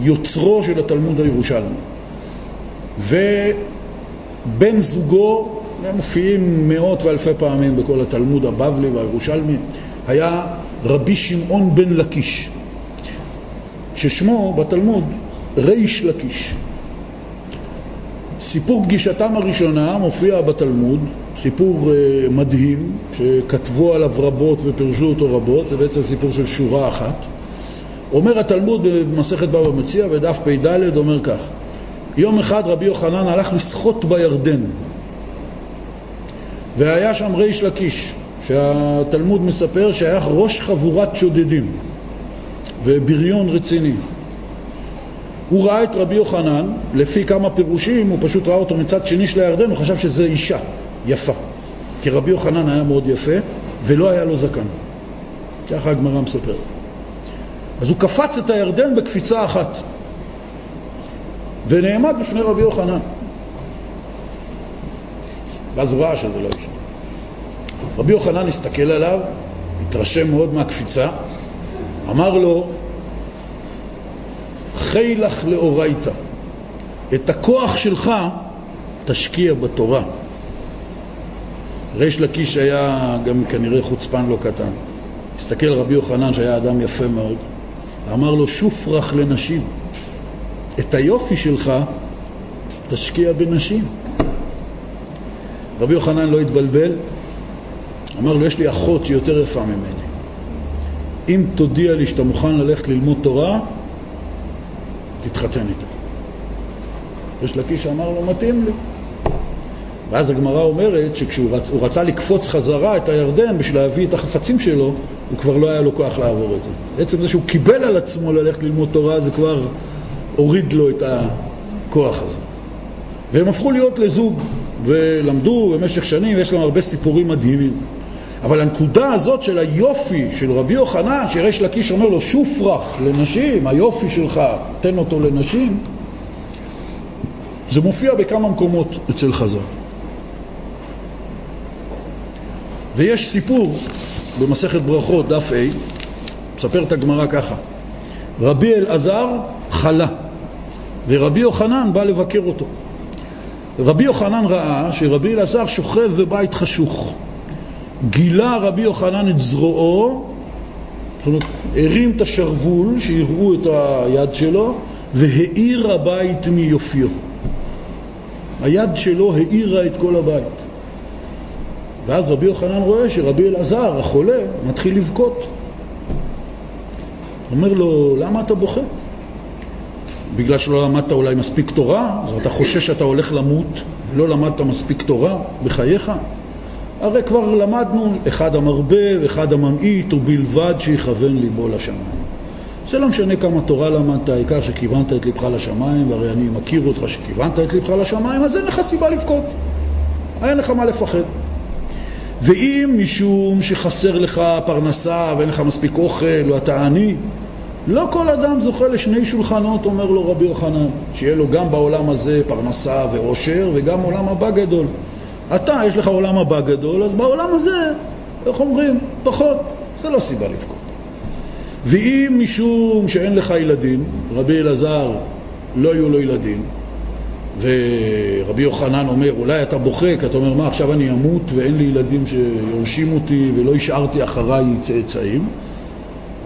יוצרו של התלמוד הירושלמי. ובן זוגו הם מופיעים מאות ואלפי פעמים בכל התלמוד הבבלי והירושלמי, היה רבי שמעון בן לקיש, ששמו בתלמוד ריש לקיש. סיפור פגישתם הראשונה מופיע בתלמוד, סיפור uh, מדהים שכתבו עליו רבות ופירשו אותו רבות, זה בעצם סיפור של שורה אחת. אומר התלמוד במסכת בבא מציע בדף פ"ד אומר כך: יום אחד רבי יוחנן הלך לשחות בירדן והיה שם ריש לקיש שהתלמוד מספר שהיה ראש חבורת שודדים ובריון רציני הוא ראה את רבי יוחנן, לפי כמה פירושים, הוא פשוט ראה אותו מצד שני של הירדן, הוא חשב שזה אישה יפה. כי רבי יוחנן היה מאוד יפה, ולא היה לו זקן. ככה הגמרא מספרת. אז הוא קפץ את הירדן בקפיצה אחת, ונעמד בפני רבי יוחנן. ואז הוא ראה שזה לא אישה. רבי יוחנן הסתכל עליו, התרשם מאוד מהקפיצה, אמר לו, חילך לאורייתא. את הכוח שלך תשקיע בתורה. ריש לקיש היה גם כנראה חוצפן לא קטן. הסתכל רבי יוחנן שהיה אדם יפה מאוד, ואמר לו שופרח לנשים. את היופי שלך תשקיע בנשים. רבי יוחנן לא התבלבל, אמר לו יש לי אחות שהיא יותר יפה ממני. אם תודיע לי שאתה מוכן ללכת ללמוד תורה, תתחתן איתה. יש לקיש אמר לו, מתאים לי. ואז הגמרא אומרת שכשהוא רצ... רצה לקפוץ חזרה את הירדן בשביל להביא את החפצים שלו, הוא כבר לא היה לו כוח לעבור את זה. בעצם זה שהוא קיבל על עצמו ללכת ללמוד תורה, זה כבר הוריד לו את הכוח הזה. והם הפכו להיות לזוג, ולמדו במשך שנים, ויש להם הרבה סיפורים מדהימים. אבל הנקודה הזאת של היופי של רבי יוחנן, שריש לקיש אומר לו שופרח לנשים, היופי שלך, תן אותו לנשים, זה מופיע בכמה מקומות אצל חז"ל. ויש סיפור במסכת ברכות, דף A, מספר את הגמרא ככה: רבי אלעזר חלה, ורבי יוחנן בא לבקר אותו. רבי יוחנן ראה שרבי אלעזר שוכב בבית חשוך. גילה רבי יוחנן את זרועו, זאת אומרת, הרים את השרוול, שיראו את היד שלו, והאיר הבית מיופיו. היד שלו האירה את כל הבית. ואז רבי יוחנן רואה שרבי אלעזר, החולה, מתחיל לבכות. אומר לו, למה אתה בוכה? בגלל שלא למדת אולי מספיק תורה? אז אתה חושש שאתה הולך למות ולא למדת מספיק תורה בחייך? הרי כבר למדנו, אחד המרבה ואחד הממעיט, ובלבד שיכוון ליבו לשמיים. זה לא משנה כמה תורה למדת, העיקר שכיוונת את לבך לשמיים, והרי אני מכיר אותך שכיוונת את לבך לשמיים, אז אין לך סיבה לבכות. אין לך מה לפחד. ואם משום שחסר לך פרנסה ואין לך מספיק אוכל ואתה עני, לא כל אדם זוכה לשני שולחנות, אומר לו רבי יוחנן, שיהיה לו גם בעולם הזה פרנסה ואושר וגם עולם הבא גדול. אתה, יש לך עולם הבא גדול, אז בעולם הזה, איך אומרים, פחות. זה לא סיבה לבכות. ואם משום שאין לך ילדים, רבי אלעזר לא היו לו ילדים, ורבי יוחנן אומר, אולי אתה בוכה, כי אתה אומר, מה, עכשיו אני אמות ואין לי ילדים שיורשים אותי ולא השארתי אחריי צאצאים?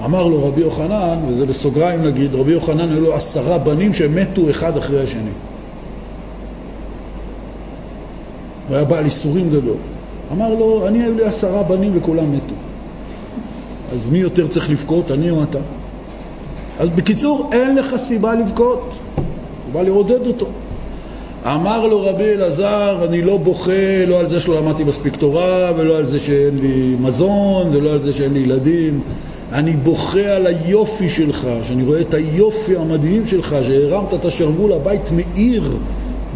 אמר לו רבי יוחנן, וזה בסוגריים נגיד, רבי יוחנן היו לו עשרה בנים שמתו אחד אחרי השני. הוא היה בעל איסורים גדול. אמר לו, אני היו לי עשרה בנים וכולם מתו. אז מי יותר צריך לבכות, אני או אתה? אז בקיצור, אין לך סיבה לבכות. הוא בא לעודד אותו. אמר לו רבי אלעזר, אני לא בוכה לא על זה שלא למדתי מספיק תורה, ולא על זה שאין לי מזון, ולא על זה שאין לי ילדים. אני בוכה על היופי שלך, שאני רואה את היופי המדהים שלך, שהרמת את השרוול, הבית מאיר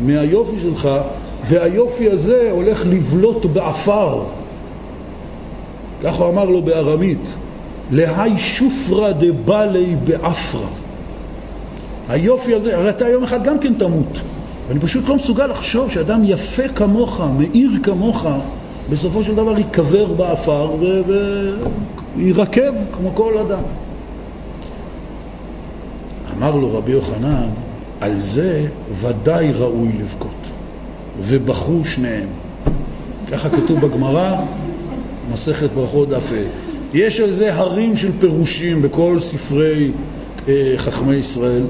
מהיופי שלך, והיופי הזה הולך לבלות בעפר. ככה הוא אמר לו בארמית, להאי שופרא דבלי בעפרא. היופי הזה, הרי אתה יום אחד גם כן תמות. ואני פשוט לא מסוגל לחשוב שאדם יפה כמוך, מאיר כמוך, בסופו של דבר ייקבר בעפר ויירקב כמו כל אדם. אמר לו רבי יוחנן, על זה ודאי ראוי לבכות. ובכו שניהם. ככה כתוב בגמרא, מסכת ברכות דף ה'. יש על זה הרים של פירושים בכל ספרי אה, חכמי ישראל,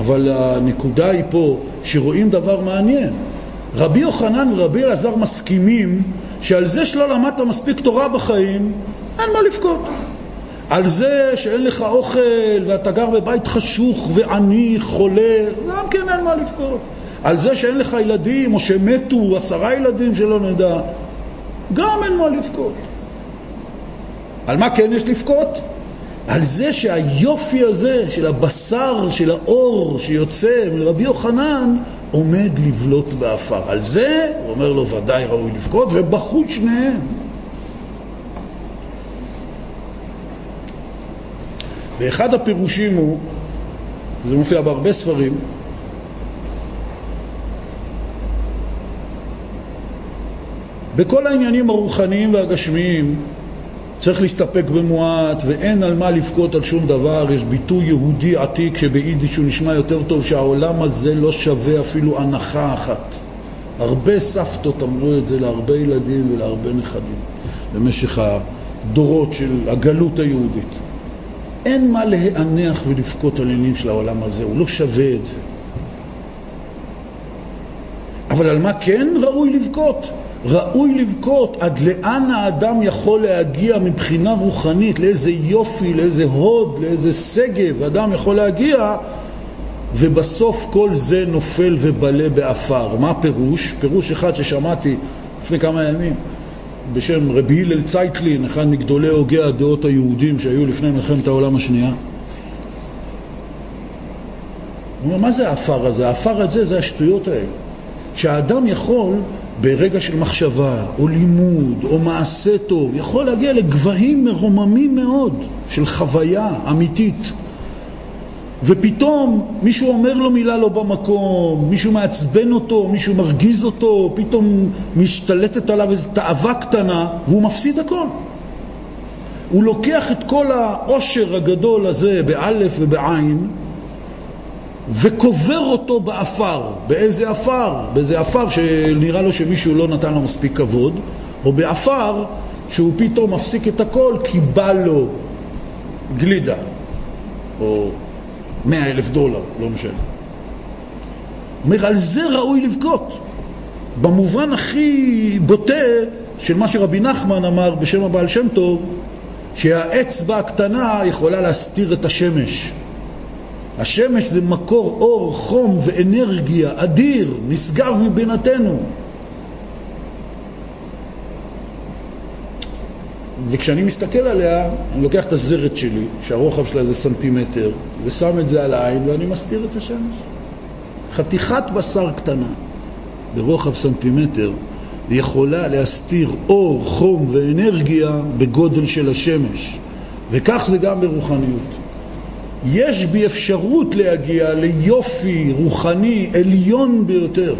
אבל הנקודה היא פה שרואים דבר מעניין. רבי יוחנן ורבי אלעזר מסכימים שעל זה שלא למדת מספיק תורה בחיים, אין מה לבכות. על זה שאין לך אוכל ואתה גר בבית חשוך ועני, חולה, גם כן אין מה לבכות. על זה שאין לך ילדים או שמתו עשרה ילדים שלא נדע, גם אין מה לבכות. על מה כן יש לבכות? על זה שהיופי הזה של הבשר, של האור שיוצא מרבי יוחנן עומד לבלות בעפר. על זה, הוא אומר לו, ודאי ראוי לבכות, ובכו שניהם. ואחד הפירושים הוא, זה מופיע בהרבה ספרים, בכל העניינים הרוחניים והגשמיים צריך להסתפק במועט ואין על מה לבכות על שום דבר. יש ביטוי יהודי עתיק שביידיש הוא נשמע יותר טוב שהעולם הזה לא שווה אפילו הנחה אחת. הרבה סבתות אמרו את זה להרבה ילדים ולהרבה נכדים במשך הדורות של הגלות היהודית. אין מה להיאנח ולבכות על עניינים של העולם הזה, הוא לא שווה את זה. אבל על מה כן ראוי לבכות? ראוי לבכות עד לאן האדם יכול להגיע מבחינה רוחנית, לאיזה יופי, לאיזה הוד, לאיזה שגב אדם יכול להגיע ובסוף כל זה נופל ובלה בעפר. מה פירוש? פירוש אחד ששמעתי לפני כמה ימים בשם רבי הלל צייטלין, אחד מגדולי הוגי הדעות היהודים שהיו לפני מלחמת העולם השנייה. הוא אומר, מה זה האפר הזה? האפר הזה זה השטויות האלה. שהאדם יכול ברגע של מחשבה, או לימוד, או מעשה טוב, יכול להגיע לגבהים מרוממים מאוד של חוויה אמיתית. ופתאום מישהו אומר לו מילה לא במקום, מישהו מעצבן אותו, מישהו מרגיז אותו, פתאום משתלטת עליו איזו תאווה קטנה, והוא מפסיד הכל. הוא לוקח את כל העושר הגדול הזה באלף ובעין, וקובר אותו בעפר. באיזה עפר? באיזה עפר שנראה לו שמישהו לא נתן לו מספיק כבוד, או בעפר שהוא פתאום מפסיק את הכל כי בא לו גלידה, או מאה אלף דולר, לא משנה. אומר, על זה ראוי לבכות. במובן הכי בוטה של מה שרבי נחמן אמר בשם הבעל שם טוב, שהאצבע הקטנה יכולה להסתיר את השמש. השמש זה מקור אור, חום ואנרגיה אדיר, נשגב מבינתנו. וכשאני מסתכל עליה, אני לוקח את הזרת שלי, שהרוחב שלה זה סנטימטר, ושם את זה על העין ואני מסתיר את השמש. חתיכת בשר קטנה ברוחב סנטימטר יכולה להסתיר אור, חום ואנרגיה בגודל של השמש. וכך זה גם ברוחניות. יש בי אפשרות להגיע ליופי רוחני עליון ביותר.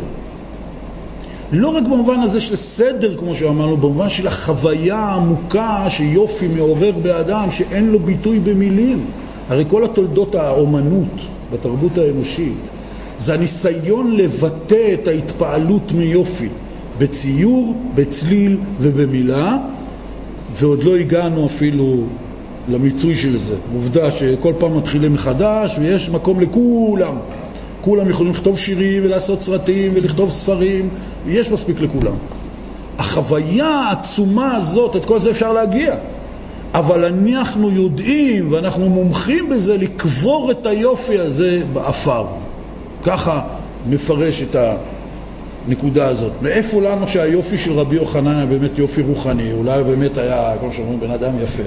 לא רק במובן הזה של סדר, כמו שאמרנו, במובן של החוויה העמוקה שיופי מעורר באדם, שאין לו ביטוי במילים. הרי כל התולדות האומנות בתרבות האנושית זה הניסיון לבטא את ההתפעלות מיופי בציור, בצליל ובמילה, ועוד לא הגענו אפילו למיצוי של זה. עובדה שכל פעם מתחילים מחדש ויש מקום לכולם. כולם יכולים לכתוב שירים ולעשות סרטים ולכתוב ספרים, יש מספיק לכולם. החוויה העצומה הזאת, את כל זה אפשר להגיע. אבל אנחנו יודעים ואנחנו מומחים בזה לקבור את היופי הזה בעפר. ככה מפרש את הנקודה הזאת. מאיפה לנו שהיופי של רבי יוחנן היה באמת יופי רוחני? אולי באמת היה, כמו שאומרים, בן אדם יפה.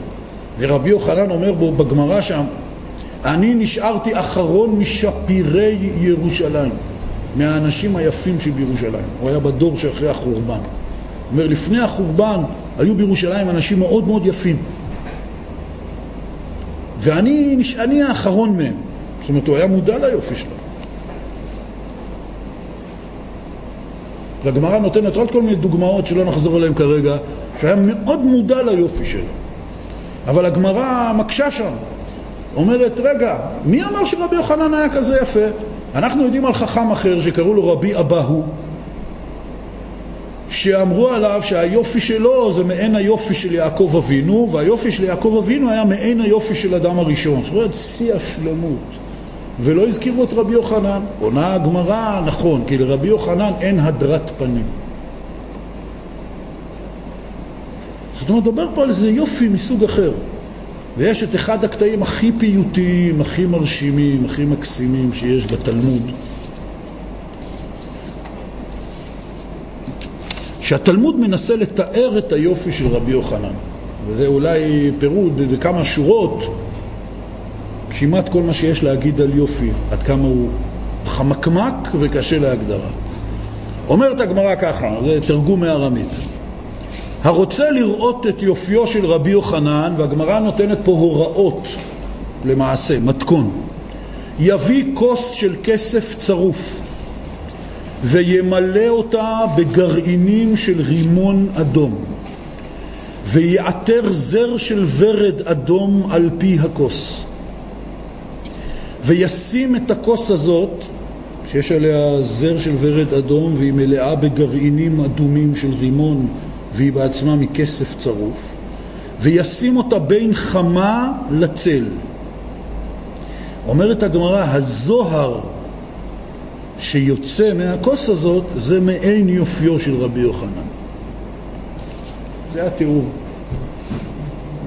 ורבי יוחנן אומר בו בגמרא שם, אני נשארתי אחרון משפירי ירושלים, מהאנשים היפים של ירושלים. הוא היה בדור שאחרי החורבן. אומר, לפני החורבן היו בירושלים אנשים מאוד מאוד יפים. ואני אני האחרון מהם. זאת אומרת, הוא היה מודע ליופי שלו. והגמרא נותנת עוד כל מיני דוגמאות שלא נחזור עליהן כרגע, שהיה מאוד מודע ליופי שלו. אבל הגמרא מקשה שם. אומרת, רגע, מי אמר שרבי יוחנן היה כזה יפה? אנחנו יודעים על חכם אחר שקראו לו רבי אבהו, שאמרו עליו שהיופי שלו זה מעין היופי של יעקב אבינו, והיופי של יעקב אבינו היה מעין היופי של אדם הראשון. זאת אומרת, שיא השלמות. ולא הזכירו את רבי יוחנן. עונה הגמרא, נכון, כי לרבי יוחנן אין הדרת פנים. זאת אומרת, מדבר פה על איזה יופי מסוג אחר. ויש את אחד הקטעים הכי פיוטיים, הכי מרשימים, הכי מקסימים שיש בתלמוד. שהתלמוד מנסה לתאר את היופי של רבי יוחנן. וזה אולי פירוד בכמה שורות, כמעט כל מה שיש להגיד על יופי, עד כמה הוא חמקמק וקשה להגדרה. אומרת הגמרא ככה, זה תרגום מארמית. הרוצה לראות את יופיו של רבי יוחנן, והגמרא נותנת פה הוראות למעשה, מתכון, יביא כוס של כסף צרוף וימלא אותה בגרעינים של רימון אדום ויעטר זר של ורד אדום על פי הכוס וישים את הכוס הזאת שיש עליה זר של ורד אדום והיא מלאה בגרעינים אדומים של רימון והיא בעצמה מכסף צרוף, וישים אותה בין חמה לצל. אומרת הגמרא, הזוהר שיוצא מהכוס הזאת זה מעין יופיו של רבי יוחנן. זה התיאור.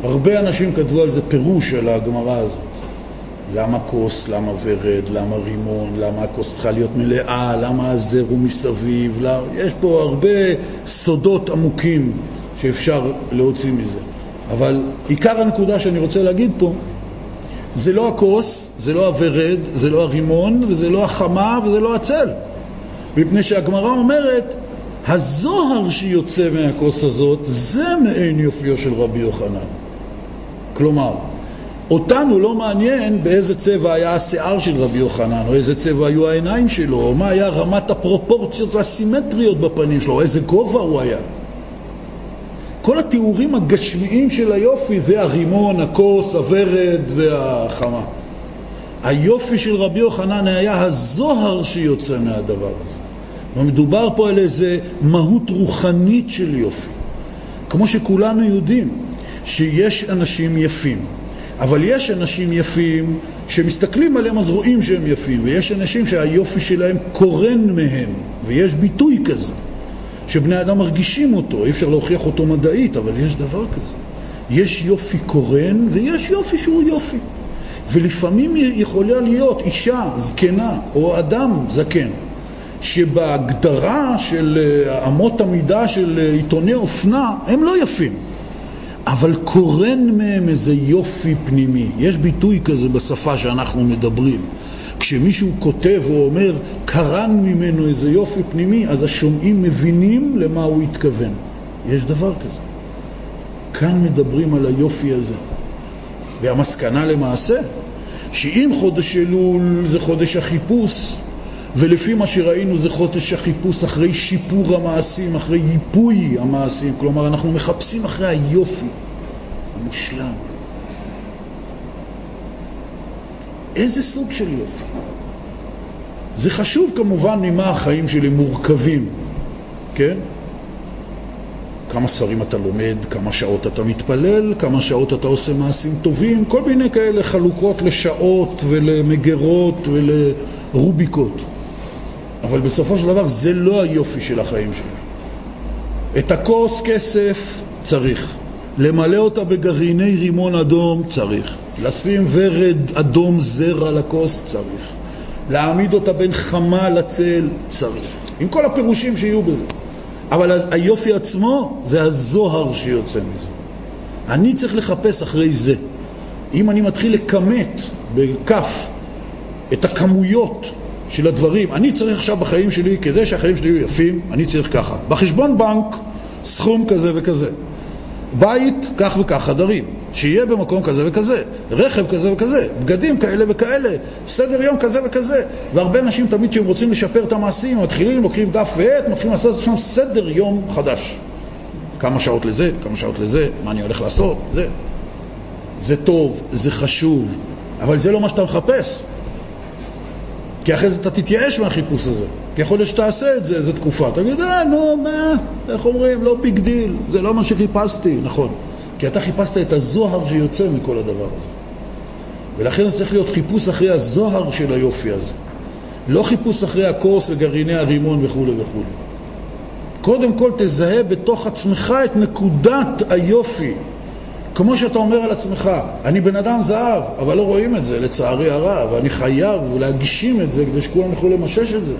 הרבה אנשים כתבו על זה פירוש על הגמרא הזאת. למה כוס, למה ורד, למה רימון, למה הכוס צריכה להיות מלאה, למה הזר הוא מסביב, למה... יש פה הרבה סודות עמוקים שאפשר להוציא מזה. אבל עיקר הנקודה שאני רוצה להגיד פה, זה לא הכוס, זה לא הוורד, זה לא הרימון, וזה לא החמה, וזה לא הצל. מפני שהגמרא אומרת, הזוהר שיוצא מהכוס הזאת, זה מעין יופיו של רבי יוחנן. כלומר, אותנו לא מעניין באיזה צבע היה השיער של רבי יוחנן, או איזה צבע היו העיניים שלו, או מה היה רמת הפרופורציות והסימטריות בפנים שלו, או איזה גובה הוא היה. כל התיאורים הגשמיים של היופי זה הרימון, הכוס, הוורד והחמה. היופי של רבי יוחנן היה הזוהר שיוצא מהדבר הזה. ומדובר פה על איזה מהות רוחנית של יופי. כמו שכולנו יודעים שיש אנשים יפים, אבל יש אנשים יפים שמסתכלים עליהם אז רואים שהם יפים, ויש אנשים שהיופי שלהם קורן מהם, ויש ביטוי כזה, שבני אדם מרגישים אותו, אי אפשר להוכיח אותו מדעית, אבל יש דבר כזה. יש יופי קורן ויש יופי שהוא יופי. ולפעמים יכולה להיות אישה זקנה או אדם זקן, שבהגדרה של אה, אמות המידה של אה, עיתוני אופנה הם לא יפים. אבל קורן מהם איזה יופי פנימי. יש ביטוי כזה בשפה שאנחנו מדברים. כשמישהו כותב או אומר, קרן ממנו איזה יופי פנימי, אז השומעים מבינים למה הוא התכוון. יש דבר כזה. כאן מדברים על היופי הזה. והמסקנה למעשה, שאם חודש אלול זה חודש החיפוש, ולפי מה שראינו זה חודש החיפוש אחרי שיפור המעשים, אחרי ייפוי המעשים, כלומר אנחנו מחפשים אחרי היופי המושלם. איזה סוג של יופי? זה חשוב כמובן ממה החיים שלי מורכבים, כן? כמה ספרים אתה לומד, כמה שעות אתה מתפלל, כמה שעות אתה עושה מעשים טובים, כל מיני כאלה חלוקות לשעות ולמגרות ולרוביקות. אבל בסופו של דבר זה לא היופי של החיים שלי. את הכוס כסף צריך, למלא אותה בגרעיני רימון אדום צריך, לשים ורד אדום זר על הכוס צריך, להעמיד אותה בין חמה לצל צריך, עם כל הפירושים שיהיו בזה. אבל היופי עצמו זה הזוהר שיוצא מזה. אני צריך לחפש אחרי זה. אם אני מתחיל לכמת בכף את הכמויות של הדברים. אני צריך עכשיו בחיים שלי, כדי שהחיים שלי יהיו יפים, אני צריך ככה. בחשבון בנק, סכום כזה וכזה. בית, כך וכך חדרים. שיהיה במקום כזה וכזה. רכב כזה וכזה. בגדים כאלה וכאלה. סדר יום כזה וכזה. והרבה אנשים תמיד כשהם רוצים לשפר את המעשים, מתחילים, לוקחים דף ועט, מתחילים לעשות את עצמם סדר יום חדש. כמה שעות לזה, כמה שעות לזה, מה אני הולך לעשות, זה. זה טוב, זה חשוב, אבל זה לא מה שאתה מחפש. כי אחרי זה אתה תתייאש מהחיפוש הזה. כי יכול להיות שתעשה את זה איזה תקופה. תגיד, אה, נו, מה, איך אומרים, לא big deal, זה לא מה שחיפשתי. נכון. כי אתה חיפשת את הזוהר שיוצא מכל הדבר הזה. ולכן זה צריך להיות חיפוש אחרי הזוהר של היופי הזה. לא חיפוש אחרי הכוס וגרעיני הרימון וכולי וכולי. קודם כל תזהה בתוך עצמך את נקודת היופי. כמו שאתה אומר על עצמך, אני בן אדם זהב, אבל לא רואים את זה, לצערי הרב, ואני חייב להגשים את זה כדי שכולם יוכלו למשש את זה.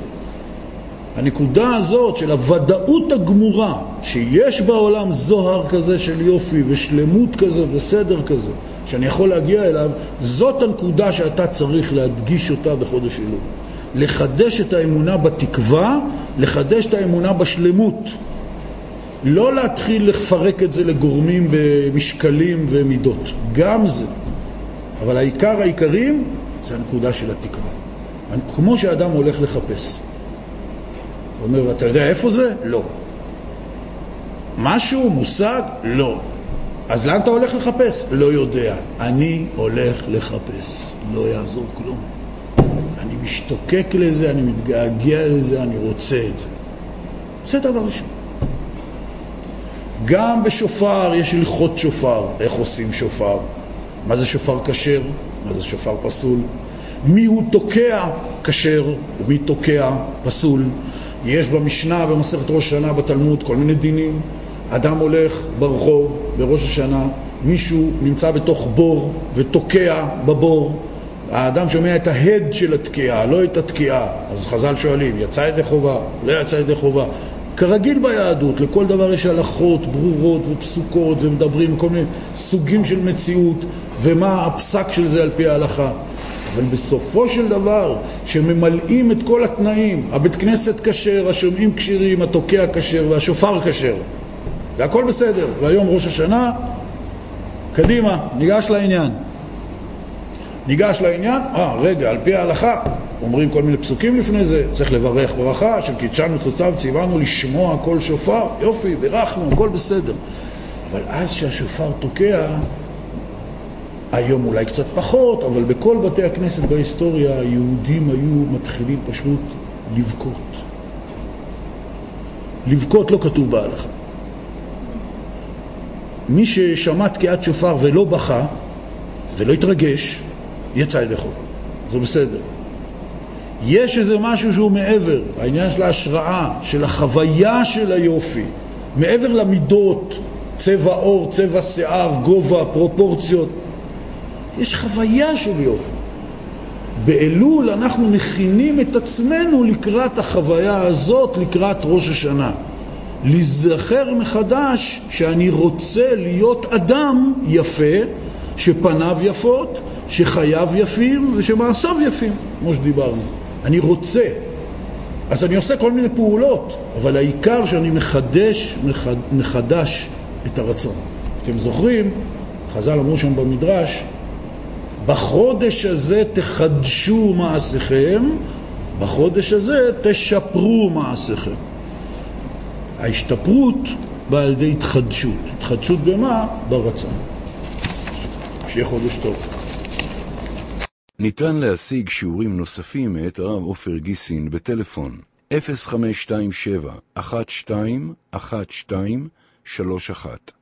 הנקודה הזאת של הוודאות הגמורה, שיש בעולם זוהר כזה של יופי ושלמות כזה וסדר כזה, שאני יכול להגיע אליו, זאת הנקודה שאתה צריך להדגיש אותה בחודש אלול. לחדש את האמונה בתקווה, לחדש את האמונה בשלמות. לא להתחיל לפרק את זה לגורמים במשקלים ומידות, גם זה. אבל העיקר העיקרים זה הנקודה של התקווה. כמו שאדם הולך לחפש. הוא אומר, אתה יודע איפה זה? לא. משהו, מושג? לא. אז לאן אתה הולך לחפש? לא יודע. אני הולך לחפש. לא יעזור כלום. אני משתוקק לזה, אני מתגעגע לזה, אני רוצה את זה. זה דבר ראשון. גם בשופר יש הלכות שופר. איך עושים שופר? מה זה שופר כשר? מה זה שופר פסול? מי הוא תוקע כשר ומי תוקע פסול? יש במשנה, במסכת ראש השנה, בתלמוד, כל מיני דינים. אדם הולך ברחוב בראש השנה, מישהו נמצא בתוך בור ותוקע בבור. האדם שומע את ההד של התקיעה, לא את התקיעה. אז חז"ל שואלים, יצא ידי חובה? לא יצא ידי חובה. כרגיל ביהדות, לכל דבר יש הלכות ברורות ופסוקות ומדברים כל מיני סוגים של מציאות ומה הפסק של זה על פי ההלכה. אבל בסופו של דבר, שממלאים את כל התנאים, הבית כנסת כשר, השומעים כשירים, התוקע כשר והשופר כשר, והכל בסדר, והיום ראש השנה, קדימה, ניגש לעניין. ניגש לעניין, אה, רגע, על פי ההלכה, אומרים כל מיני פסוקים לפני זה, צריך לברך ברכה, של קידשנו תוצאו ציוונו לשמוע כל שופר, יופי, בירכנו, הכל בסדר. אבל אז שהשופר תוקע, היום אולי קצת פחות, אבל בכל בתי הכנסת בהיסטוריה היהודים היו מתחילים פשוט לבכות. לבכות לא כתוב בהלכה. מי ששמע תקיעת שופר ולא בכה ולא התרגש, יצא ידי חובה. זה בסדר. יש איזה משהו שהוא מעבר, העניין של ההשראה, של החוויה של היופי, מעבר למידות, צבע עור, צבע שיער, גובה, פרופורציות. יש חוויה של יופי. באלול אנחנו מכינים את עצמנו לקראת החוויה הזאת, לקראת ראש השנה. להיזכר מחדש שאני רוצה להיות אדם יפה, שפניו יפות, שחייו יפים ושמעשיו יפים, כמו שדיברנו. אני רוצה. אז אני עושה כל מיני פעולות, אבל העיקר שאני מחדש, מחד, מחדש את הרצון. אתם זוכרים, חז"ל אמרו שם במדרש, בחודש הזה תחדשו מעשיכם, בחודש הזה תשפרו מעשיכם. ההשתפרות באה על ידי התחדשות. התחדשות במה? ברצון. שיהיה חודש טוב. ניתן להשיג שיעורים נוספים מאת הרב עופר גיסין בטלפון 0527 121231